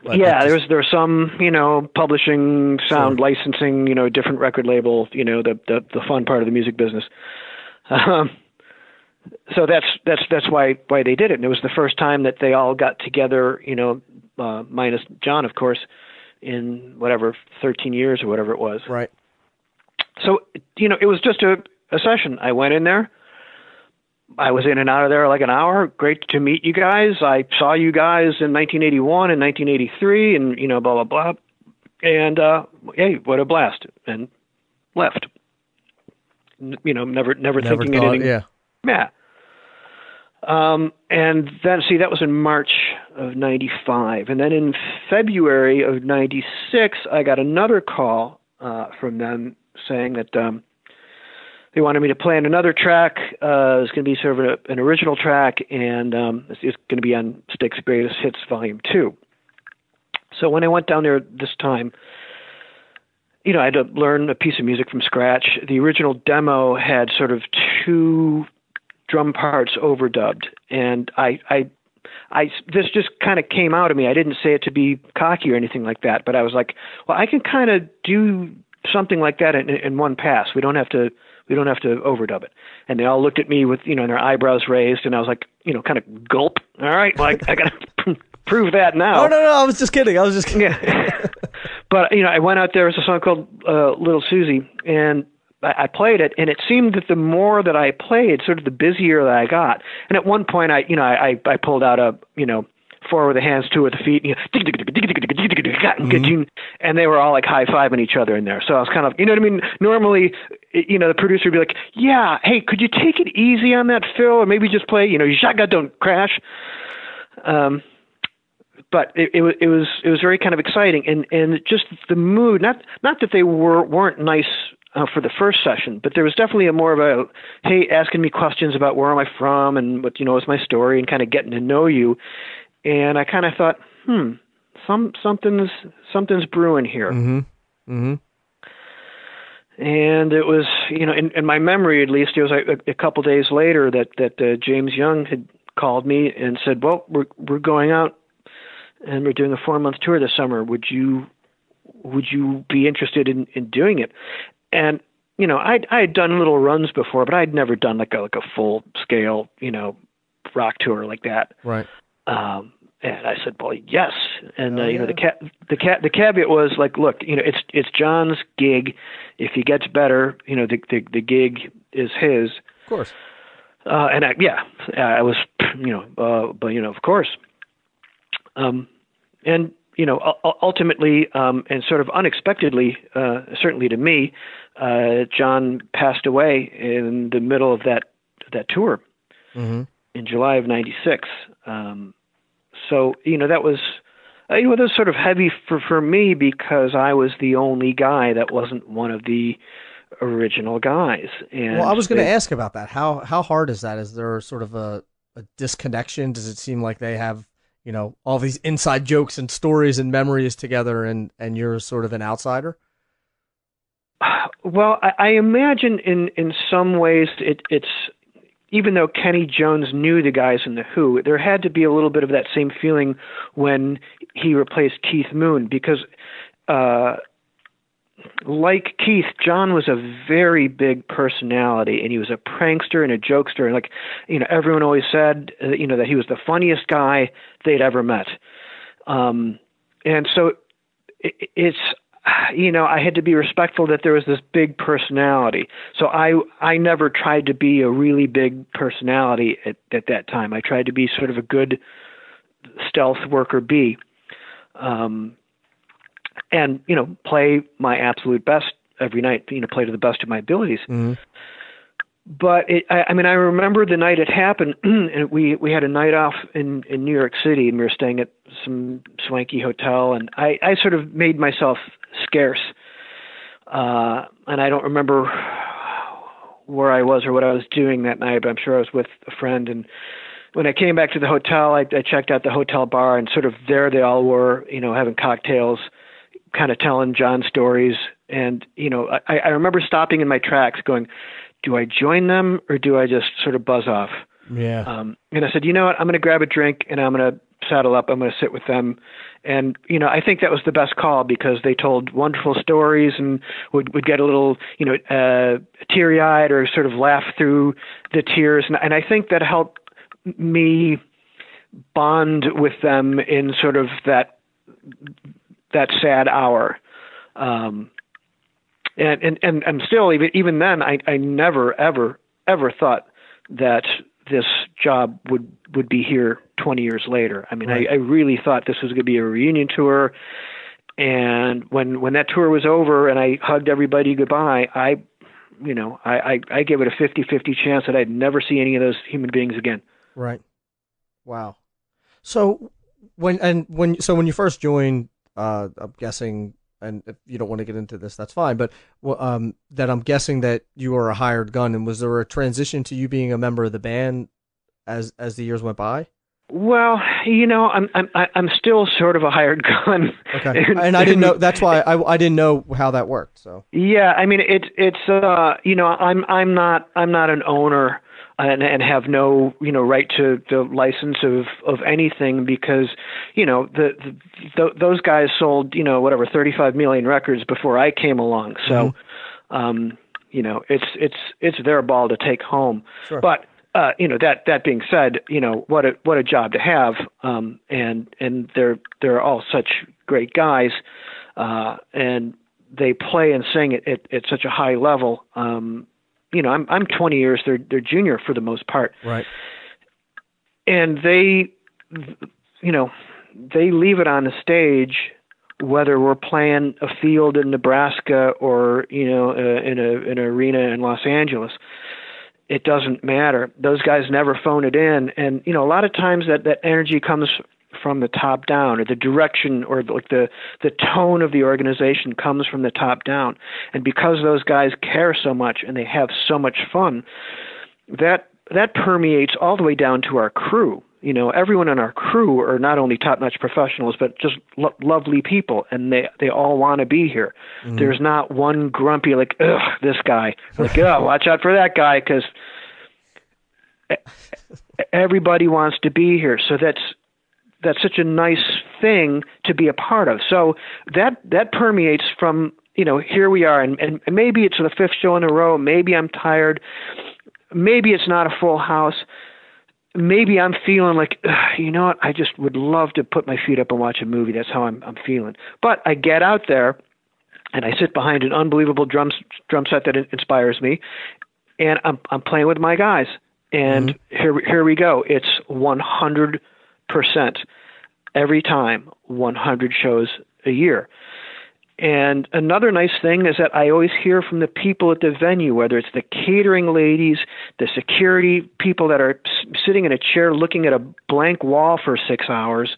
But yeah, just... there was there was some you know publishing, sound sure. licensing, you know, different record label, you know, the the, the fun part of the music business. Um, so that's that's that's why why they did it. And it was the first time that they all got together, you know, uh, minus John, of course, in whatever 13 years or whatever it was. Right. So you know, it was just a a session. I went in there. I was in and out of there like an hour. Great to meet you guys. I saw you guys in 1981 and 1983, and you know, blah blah blah. And uh, hey, what a blast! And left. You know, never never, never thinking thought, anything. Yeah. Yeah. Um, and then, see, that was in March of 95. And then in February of 96, I got another call uh, from them saying that um, they wanted me to plan another track. Uh, it's going to be sort of a, an original track, and um, it's, it's going to be on Styx Greatest Hits Volume 2. So when I went down there this time, you know, I had to learn a piece of music from scratch. The original demo had sort of two drum parts overdubbed, and I, I, I, this just kind of came out of me. I didn't say it to be cocky or anything like that, but I was like, well, I can kind of do something like that in, in one pass. We don't have to we don't have to overdub it. And they all looked at me with, you know, their eyebrows raised, and I was like, you know, kind of gulp. All right, well, I, I got to prove that now. Oh no, no, I was just kidding. I was just kidding. Yeah. but you know, I went out there. There's a song called uh, "Little Suzie," and I, I played it, and it seemed that the more that I played, sort of the busier that I got. And at one point, I, you know, I, I pulled out a, you know, four with the hands, two with the feet, you know, and they were all like high fiving each other in there. So I was kind of, you know what I mean? Normally, you know, the producer would be like, "Yeah, hey, could you take it easy on that Phil, or maybe just play, you know, shotgun don't crash." Um, but it, it was it was it was very kind of exciting, and and just the mood. Not not that they were weren't nice uh, for the first session, but there was definitely a more of a hey, asking me questions about where am I from and what you know is my story, and kind of getting to know you and I kind of thought, hmm, some something's something's brewing here. Mm-hmm. Mm-hmm. And it was, you know, in, in my memory at least, it was a, a couple days later that that uh, James Young had called me and said, "Well, we're we're going out and we're doing a four month tour this summer. Would you would you be interested in in doing it?" And you know, I I had done little runs before, but I'd never done like a like a full scale, you know, rock tour like that. Right. Um, and I said, "Well, yes." And uh, oh, you know, the the the caveat was like, "Look, you know, it's it's John's gig. If he gets better, you know, the the, the gig is his." Of course. Uh, and I, yeah, I was, you know, uh, but you know, of course. Um, and you know, ultimately, um, and sort of unexpectedly, uh, certainly to me, uh, John passed away in the middle of that that tour mm-hmm. in July of '96. Um, so you know that was uh, you know that was sort of heavy for for me because I was the only guy that wasn't one of the original guys. And well, I was going to ask about that. How how hard is that? Is there sort of a, a disconnection? Does it seem like they have you know all these inside jokes and stories and memories together, and and you're sort of an outsider. [SIGHS] Well, I, I imagine in in some ways it, it's even though Kenny Jones knew the guys in the Who, there had to be a little bit of that same feeling when he replaced Keith Moon because. Uh, like Keith, John was a very big personality, and he was a prankster and a jokester. And like, you know, everyone always said, uh, you know, that he was the funniest guy they'd ever met. Um, and so it, it's, you know, I had to be respectful that there was this big personality. So I, I never tried to be a really big personality at, at that time. I tried to be sort of a good stealth worker bee. Um, and you know play my absolute best every night. You know, play to the best of my abilities. Mm-hmm. But it, I, I mean, I remember the night it happened, [CLEARS THROAT] and we we had a night off in in New York City, and we were staying at some swanky hotel, and I I sort of made myself scarce, uh, and I don't remember where I was or what I was doing that night, but I'm sure I was with a friend and when I came back to the hotel, I, I checked out the hotel bar, and sort of there they all were, you know, having cocktails, kind of telling John stories. And, you know, I, I remember stopping in my tracks going, do I join them or do I just sort of buzz off? Yeah. Um, and I said, you know what? I'm going to grab a drink and I'm going to saddle up. I'm going to sit with them. And, you know, I think that was the best call because they told wonderful stories and would, would get a little, you know, uh, teary eyed or sort of laugh through the tears. And, and I think that helped me bond with them in sort of that that sad hour. Um, and, and, and, and still, even, even then, I, I never, ever, ever thought that this job would, would be here 20 years later. I mean, right. I, I really thought this was going to be a reunion tour. And when, when that tour was over and I hugged everybody goodbye, I, you know, I, I, I gave it a 50, 50 chance that I'd never see any of those human beings again. Right. Wow. So when, and when, so when you first joined uh, I'm guessing, and if you don't want to get into this, that's fine. But um, that I'm guessing that you were a hired gun, and was there a transition to you being a member of the band as as the years went by? Well, you know, I'm I'm I'm still sort of a hired gun. Okay, and, [LAUGHS] and I didn't know. That's why I I didn't know how that worked. So yeah, I mean, it's it's uh, you know, I'm I'm not I'm not an owner and, and have no you know right to the license of of anything because you know the, the, the those guys sold you know whatever 35 million records before I came along so mm-hmm. um you know it's it's it's their ball to take home sure. but uh, you know that that being said, you know what a what a job to have, um, and and they're they're all such great guys, uh, and they play and sing at, at, at such a high level. Um, you know, I'm I'm 20 years their their junior for the most part. Right. And they, you know, they leave it on the stage whether we're playing a field in Nebraska or you know uh, in a in an arena in Los Angeles. It doesn't matter. Those guys never phone it in, and you know a lot of times that that energy comes from the top down or the direction or like the the tone of the organization comes from the top down. And because those guys care so much and they have so much fun that that permeates all the way down to our crew. You know everyone in our crew are not only top notch professionals but just lo- lovely people and they they all want to be here. Mm-hmm. there's not one grumpy like ugh this guy. Like oh [LAUGHS] watch out for that guy cuz everybody wants to be here. So that's that's such a nice thing to be a part of. So that that permeates from you know here we are, and, and maybe it's the fifth show in a row. Maybe I'm tired. Maybe it's not a full house. Maybe I'm feeling like you know what I just would love to put my feet up and watch a movie. That's how I'm I'm feeling. But I get out there and I sit behind an unbelievable drum drum set that inspires me, and I'm I'm playing with my guys. And mm-hmm. here here we go. It's 100 percent every time, 100 shows a year. And another nice thing is that I always hear from the people at the venue, whether it's the catering ladies, the security people that are sitting in a chair looking at a blank wall for six hours.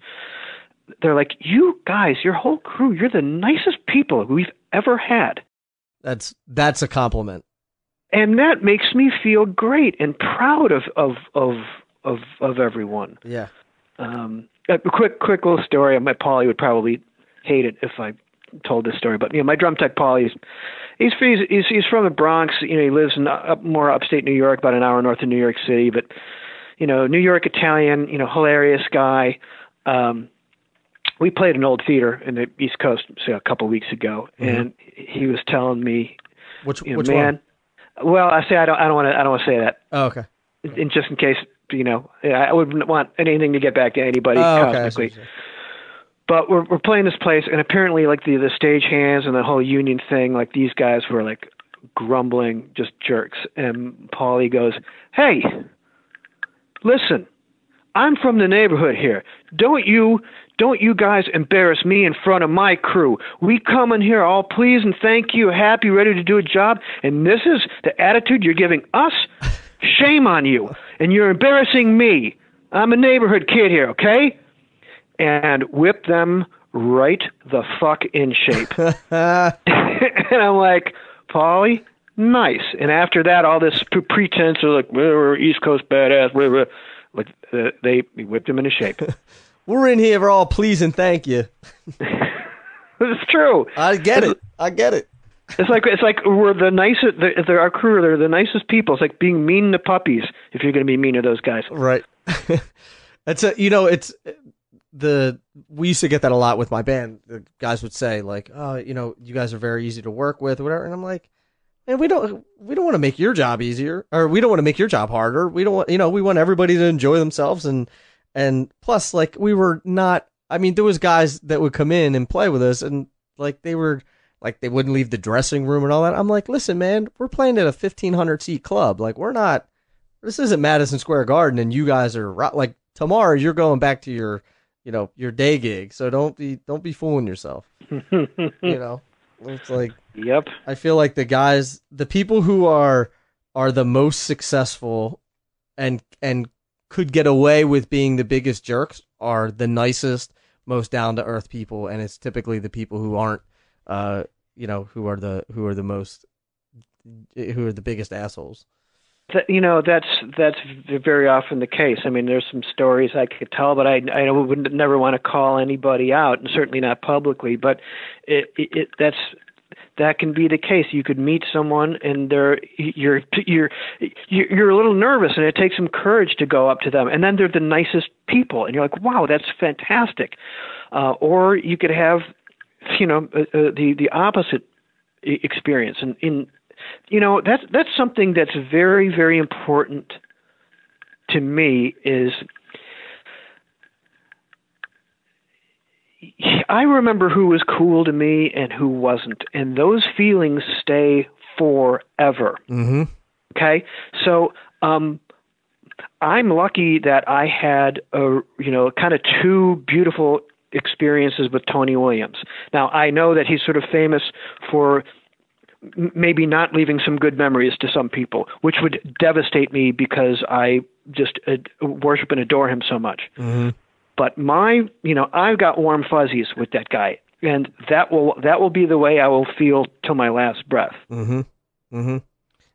They're like, "You guys, your whole crew, you're the nicest people we've ever had." That's that's a compliment. And that makes me feel great and proud of of of of of everyone. Yeah. Um, a quick, quick little story. My Paulie would probably hate it if I told this story, but you know, my drum tech Paulie, he's he's he's, he's from the Bronx. You know, he lives in up more upstate New York, about an hour north of New York City. But you know, New York Italian. You know, hilarious guy. Um, we played an old theater in the East Coast say a couple of weeks ago, mm-hmm. and he was telling me, which you know, which man, one? Well, I say I don't I don't want to I don't want to say that. Oh, okay. In, just in case you know, I wouldn't want anything to get back to anybody oh, okay. cosmically. But we're we're playing this place, and apparently, like the the stage hands and the whole union thing, like these guys were like grumbling, just jerks. And Paulie goes, "Hey, listen, I'm from the neighborhood here. Don't you don't you guys embarrass me in front of my crew. We come in here all pleased and thank you, happy, ready to do a job, and this is the attitude you're giving us? Shame on you. And you're embarrassing me. I'm a neighborhood kid here, okay? And whip them right the fuck in shape. [LAUGHS] [LAUGHS] and I'm like, Paulie, nice. And after that, all this pretense of like, we're East Coast badass, blah, blah, like uh, they whipped him into shape. [LAUGHS] We're in here for all please and thank you. it's true. I get it. I get it. It's like it's like we're the nicest. They're our crew. They're the nicest people. It's like being mean to puppies. If you're going to be mean to those guys, right? [LAUGHS] That's a you know it's the we used to get that a lot with my band. The guys would say like, oh, you know, you guys are very easy to work with, whatever. And I'm like, man, we don't we don't want to make your job easier, or we don't want to make your job harder. We don't want you know we want everybody to enjoy themselves and and plus, like, we were not, I mean, there was guys that would come in and play with us and like they were, like, they wouldn't leave the dressing room and all that. I'm like, listen, man, we're playing at a 1500 seat club. Like, we're not, this isn't Madison Square Garden and you guys are like, tomorrow you're going back to your, you know, your day gig. So don't be, don't be fooling yourself. [LAUGHS] you know, it's like, yep. I feel like the guys, the people who are, are the most successful and, and could get away with being the biggest jerks are the nicest, most down to earth people, and it's typically the people who aren't, uh, you know, who are the who are the most, who are the biggest assholes. You know, that's that's very often the case. I mean, there's some stories I could tell, but I I would never want to call anybody out, and certainly not publicly. But it, it, that's that can be the case. You could meet someone and they're you're you're you're a little nervous, and it takes some courage to go up to them, and then they're the nicest people, and you're like, wow, that's fantastic. Uh, or you could have, you know, uh, uh, the the opposite experience, and in you know that's that's something that's very very important to me is I remember who was cool to me and who wasn't, and those feelings stay forever. Mm-hmm. Okay, so um, I'm lucky that I had a you know kind of two beautiful experiences with Tony Williams. Now I know that he's sort of famous for maybe not leaving some good memories to some people, which would devastate me because I just worship and adore him so much. Mm-hmm. But my, you know, I've got warm fuzzies with that guy, and that will that will be the way I will feel till my last breath. Mm-hmm. Mm-hmm.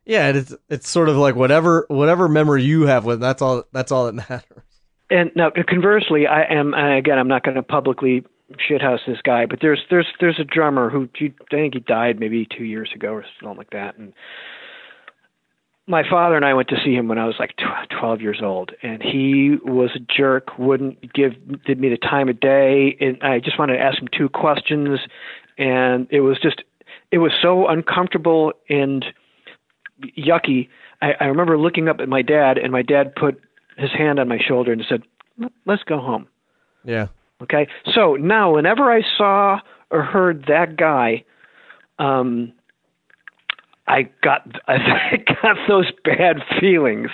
Yeah, it's it's sort of like whatever whatever memory you have with that's all that's all that [LAUGHS] matters. And now, conversely, I am again. I'm not going to publicly shithouse this guy, but there's there's there's a drummer who I think he died maybe two years ago or something like that, and my father and I went to see him when I was like 12 years old, and he was a jerk. Wouldn't give did me the time of day, and I just wanted to ask him two questions, and it was just it was so uncomfortable and yucky. I, I remember looking up at my dad, and my dad put his hand on my shoulder and said, "Let's go home." Yeah. Okay. So now, whenever I saw or heard that guy, um, I got [LAUGHS] I got those bad feelings,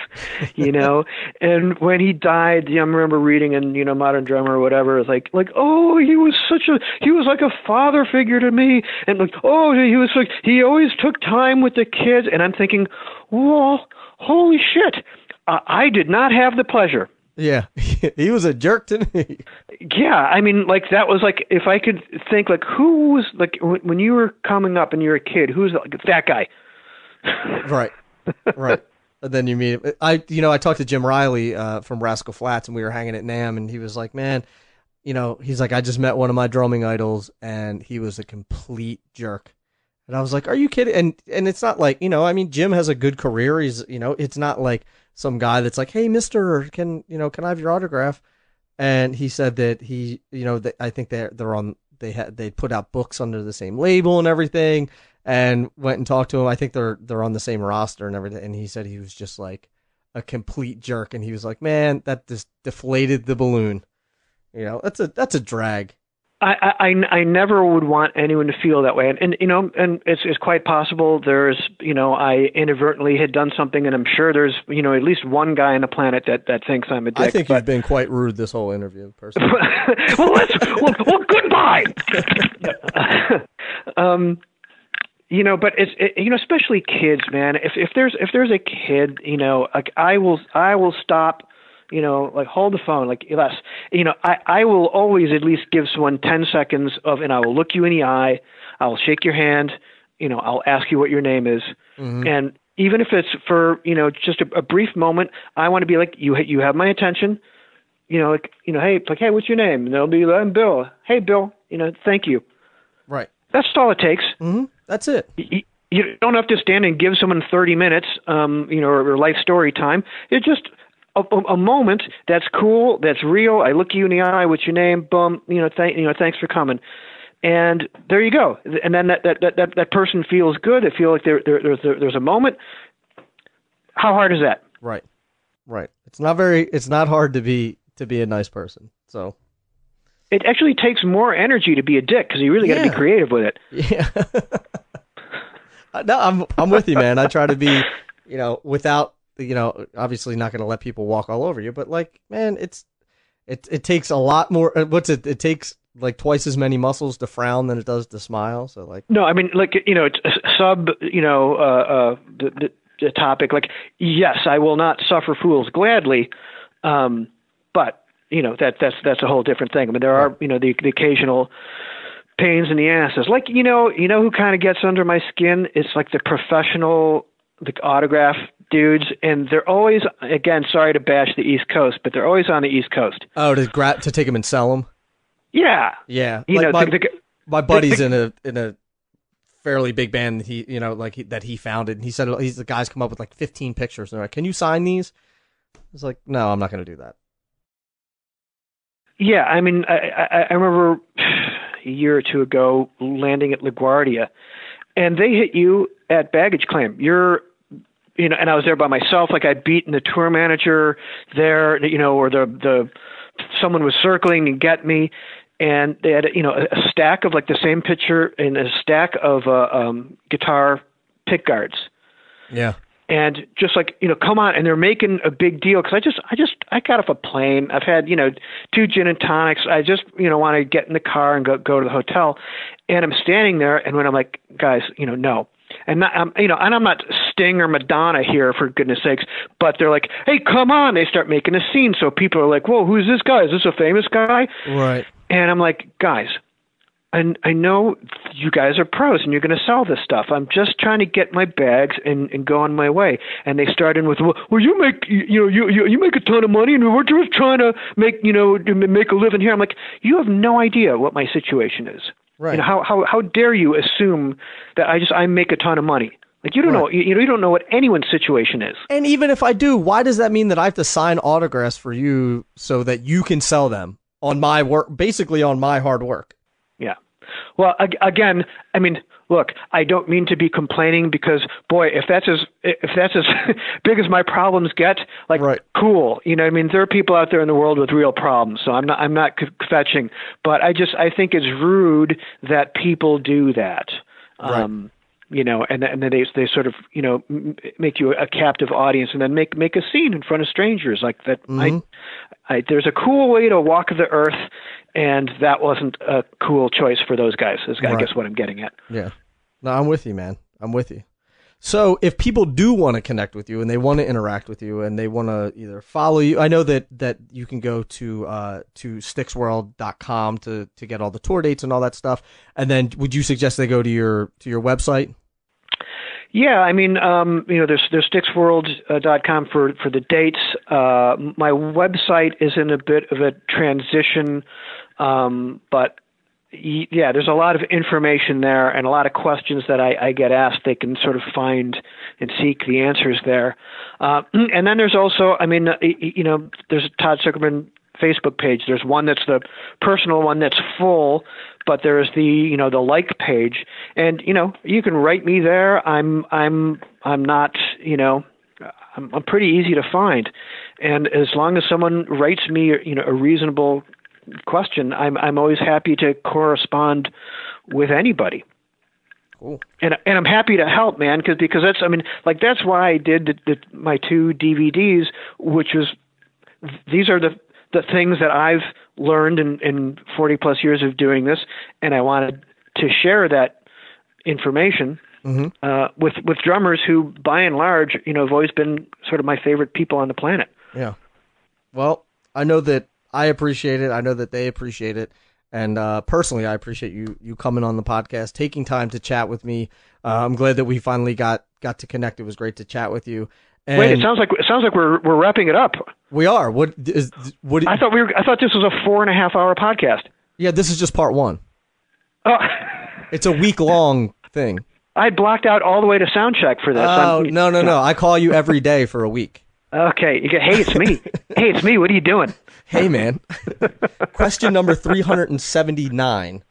you know. [LAUGHS] and when he died, I remember reading in you know Modern Drummer or whatever. It's like like oh he was such a he was like a father figure to me, and like oh he was like he always took time with the kids. And I'm thinking, well, holy shit, uh, I did not have the pleasure. Yeah, [LAUGHS] he was a jerk to me. Yeah, I mean, like that was like if I could think like who was like when you were coming up and you were a kid, who's like that guy? [LAUGHS] right, right. And then you meet him. I, you know, I talked to Jim Riley uh, from Rascal Flatts, and we were hanging at NAMM, and he was like, "Man, you know, he's like, I just met one of my drumming idols, and he was a complete jerk." And I was like, "Are you kidding?" And and it's not like you know, I mean, Jim has a good career. He's you know, it's not like some guy that's like, "Hey, Mister, can you know, can I have your autograph?" And he said that he, you know, that I think they're they're on they had they put out books under the same label and everything, and went and talked to him. I think they're they're on the same roster and everything. And he said he was just like a complete jerk, and he was like, "Man, that just deflated the balloon." You know, that's a that's a drag. I, I I never would want anyone to feel that way, and, and you know, and it's it's quite possible there's you know I inadvertently had done something, and I'm sure there's you know at least one guy on the planet that that thinks I'm a dick. I think but, you've been quite rude this whole interview, personally. [LAUGHS] well, let's well, well goodbye. [LAUGHS] um, you know, but it's it, you know, especially kids, man. If if there's if there's a kid, you know, like I will I will stop you know, like hold the phone, like less, you know, I, I will always at least give someone 10 seconds of, and I will look you in the eye, I'll shake your hand, you know, I'll ask you what your name is. Mm-hmm. And even if it's for, you know, just a, a brief moment, I want to be like, you, you have my attention, you know, like, you know, hey, like, hey, what's your name? And they'll be like, I'm Bill. Hey, Bill, you know, thank you. Right. That's all it takes. Mm-hmm. That's it. You, you don't have to stand and give someone 30 minutes, um, you know, or, or life story time. It just a, a, moment that's cool, that's real. I look you in the eye. What's your name? Boom. You know, thank you know, thanks for coming. And there you go. And then that that that that, person feels good. They feel like there, there there's there's a moment. How hard is that? Right, right. It's not very. It's not hard to be to be a nice person. So it actually takes more energy to be a dick because you really got to be creative with it. Yeah. [LAUGHS] Uh, no, I'm I'm with you, man. I try to be, you know, without you know, obviously not going to let people walk all over you, but like, man, it's it it takes a lot more. Uh, what's it? It takes like twice as many muscles to frown than it does to smile. So like, no, I mean, like you know, it's sub, you know, uh, uh, the, the, the topic. Like, yes, I will not suffer fools gladly, um, but you know that that's that's a whole different thing. I mean, there are you know the, the occasional pains in the asses. Like you know, you know who kind of gets under my skin? It's like the professional the autograph dudes, and they're always again sorry to bash the East Coast, but they're always on the East Coast. Oh, to grab to take them and sell them. Yeah, yeah. You like know, my, the, the, my buddy's the, in a in a fairly big band he you know like he, that he founded. And he said he's the guys come up with like 15 pictures. And they're like, "Can you sign these?" I was like, "No, I'm not going to do that." Yeah, I mean, I, I, I remember a year or two ago landing at LaGuardia, and they hit you at baggage claim. You're you know, and I was there by myself. Like I'd beaten the tour manager there, you know, or the the someone was circling and get me, and they had you know a stack of like the same picture and a stack of uh, um, guitar pick guards. Yeah. And just like you know, come on, and they're making a big deal because I just, I just, I got off a plane. I've had you know two gin and tonics. I just you know want to get in the car and go go to the hotel, and I'm standing there, and when I'm like, guys, you know, no, and not, um, you know, and I'm not Sting or Madonna here for goodness sakes, but they're like, hey, come on! They start making a scene, so people are like, whoa, who's this guy? Is this a famous guy? Right. And I'm like, guys, and I know you guys are pros and you're going to sell this stuff. I'm just trying to get my bags and, and go on my way. And they start in with, well, well you make you know you, you you make a ton of money and we're just trying to make you know make a living here. I'm like, you have no idea what my situation is. Right. You know, how how how dare you assume that I just I make a ton of money? Like you don't right. know you, you don't know what anyone's situation is. And even if I do, why does that mean that I have to sign autographs for you so that you can sell them on my work, basically on my hard work? Yeah. Well, again, I mean, look, I don't mean to be complaining because, boy, if that's as if that's as [LAUGHS] big as my problems get, like, right. cool. You know, I mean, there are people out there in the world with real problems, so I'm not I'm not fetching, but I just I think it's rude that people do that. Right. Um, you know, and and then they they sort of you know make you a captive audience, and then make make a scene in front of strangers like that. Mm-hmm. I, I, there's a cool way to walk the earth, and that wasn't a cool choice for those guys. Is right. I guess what I'm getting at. Yeah, no, I'm with you, man. I'm with you. So if people do want to connect with you and they want to interact with you and they want to either follow you, I know that that you can go to uh, to styxworld.com to to get all the tour dates and all that stuff. And then would you suggest they go to your to your website? Yeah, I mean, um, you know, there's there's styxworld.com for for the dates. Uh, my website is in a bit of a transition, um, but yeah, there's a lot of information there and a lot of questions that I, I get asked. They can sort of find and seek the answers there. Uh, [CLEARS THROAT] and then there's also, I mean, you know, there's Todd Sucherman Facebook page. There's one that's the personal one that's full, but there's the you know the like page, and you know you can write me there. I'm I'm I'm not you know I'm, I'm pretty easy to find, and as long as someone writes me you know a reasonable question, I'm I'm always happy to correspond with anybody. Cool. And and I'm happy to help, man, because because that's I mean like that's why I did the, the, my two DVDs, which was these are the the things that I've learned in, in 40 plus years of doing this, and I wanted to share that information mm-hmm. uh, with with drummers who, by and large, you know, have always been sort of my favorite people on the planet. Yeah. Well, I know that I appreciate it. I know that they appreciate it. And uh, personally, I appreciate you you coming on the podcast, taking time to chat with me. Uh, I'm glad that we finally got got to connect. It was great to chat with you. And Wait, it sounds like it sounds like we're we're wrapping it up. We are. What is what? I thought we were. I thought this was a four and a half hour podcast. Yeah, this is just part one. Oh, [LAUGHS] it's a week long thing. I blocked out all the way to sound check for this. Oh I'm, no no no! [LAUGHS] I call you every day for a week. Okay, you get. Hey, it's me. [LAUGHS] hey, it's me. What are you doing? Hey, man. Question number three hundred and seventy nine.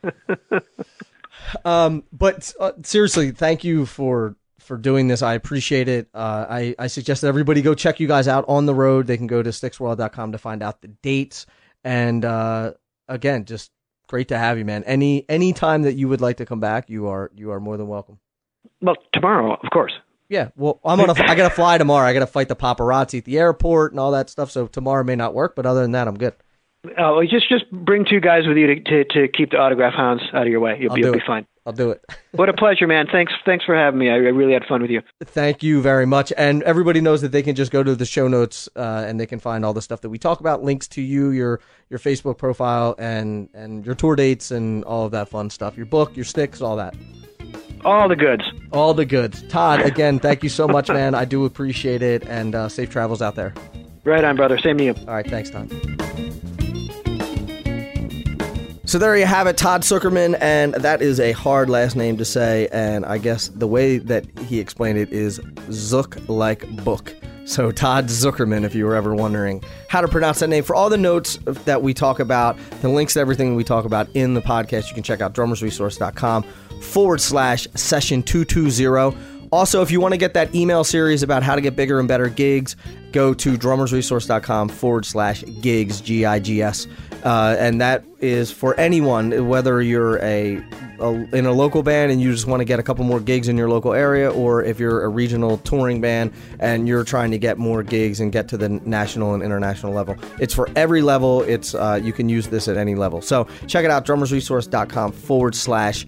Um, but uh, seriously, thank you for for doing this. I appreciate it. Uh, I, I suggest that everybody go check you guys out on the road. They can go to styxworld.com to find out the dates. And uh, again, just great to have you, man. Any any time that you would like to come back, you are you are more than welcome. Well, tomorrow, of course. Yeah, well, I'm on. A, I got to fly tomorrow. I got to fight the paparazzi at the airport and all that stuff. So tomorrow may not work, but other than that, I'm good. Oh, just just bring two guys with you to to, to keep the autograph hounds out of your way. You'll, be, you'll be fine. I'll do it. [LAUGHS] what a pleasure, man. Thanks thanks for having me. I, I, really had fun with you. Thank you very much. And everybody knows that they can just go to the show notes uh, and they can find all the stuff that we talk about, links to you, your your Facebook profile, and and your tour dates and all of that fun stuff. Your book, your sticks, all that. All the goods. All the goods. Todd, [LAUGHS] again, thank you so much, man. I do appreciate it, and uh, safe travels out there. Right on, brother. Same to you. All right, thanks, Todd. So there you have it, Todd Sucherman, and that is a hard last name to say. And I guess the way that he explained it is Zook like book. So Todd Sucherman, if you were ever wondering how to pronounce that name. For all the notes that we talk about, the links to everything we talk about in the podcast, you can check out drummersresource.com forward slash session 220. Also, if you want to get that email series about how to get bigger and better gigs, go to drummersresource.com forward slash gigs, G I G S. Uh, and that is for anyone, whether you're a, a, in a local band and you just want to get a couple more gigs in your local area, or if you're a regional touring band and you're trying to get more gigs and get to the national and international level. It's for every level. It's uh, you can use this at any level. So check it out, drummersresource.com forward slash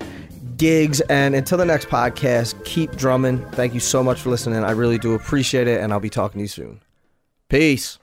gigs. And until the next podcast, keep drumming. Thank you so much for listening. I really do appreciate it, and I'll be talking to you soon. Peace.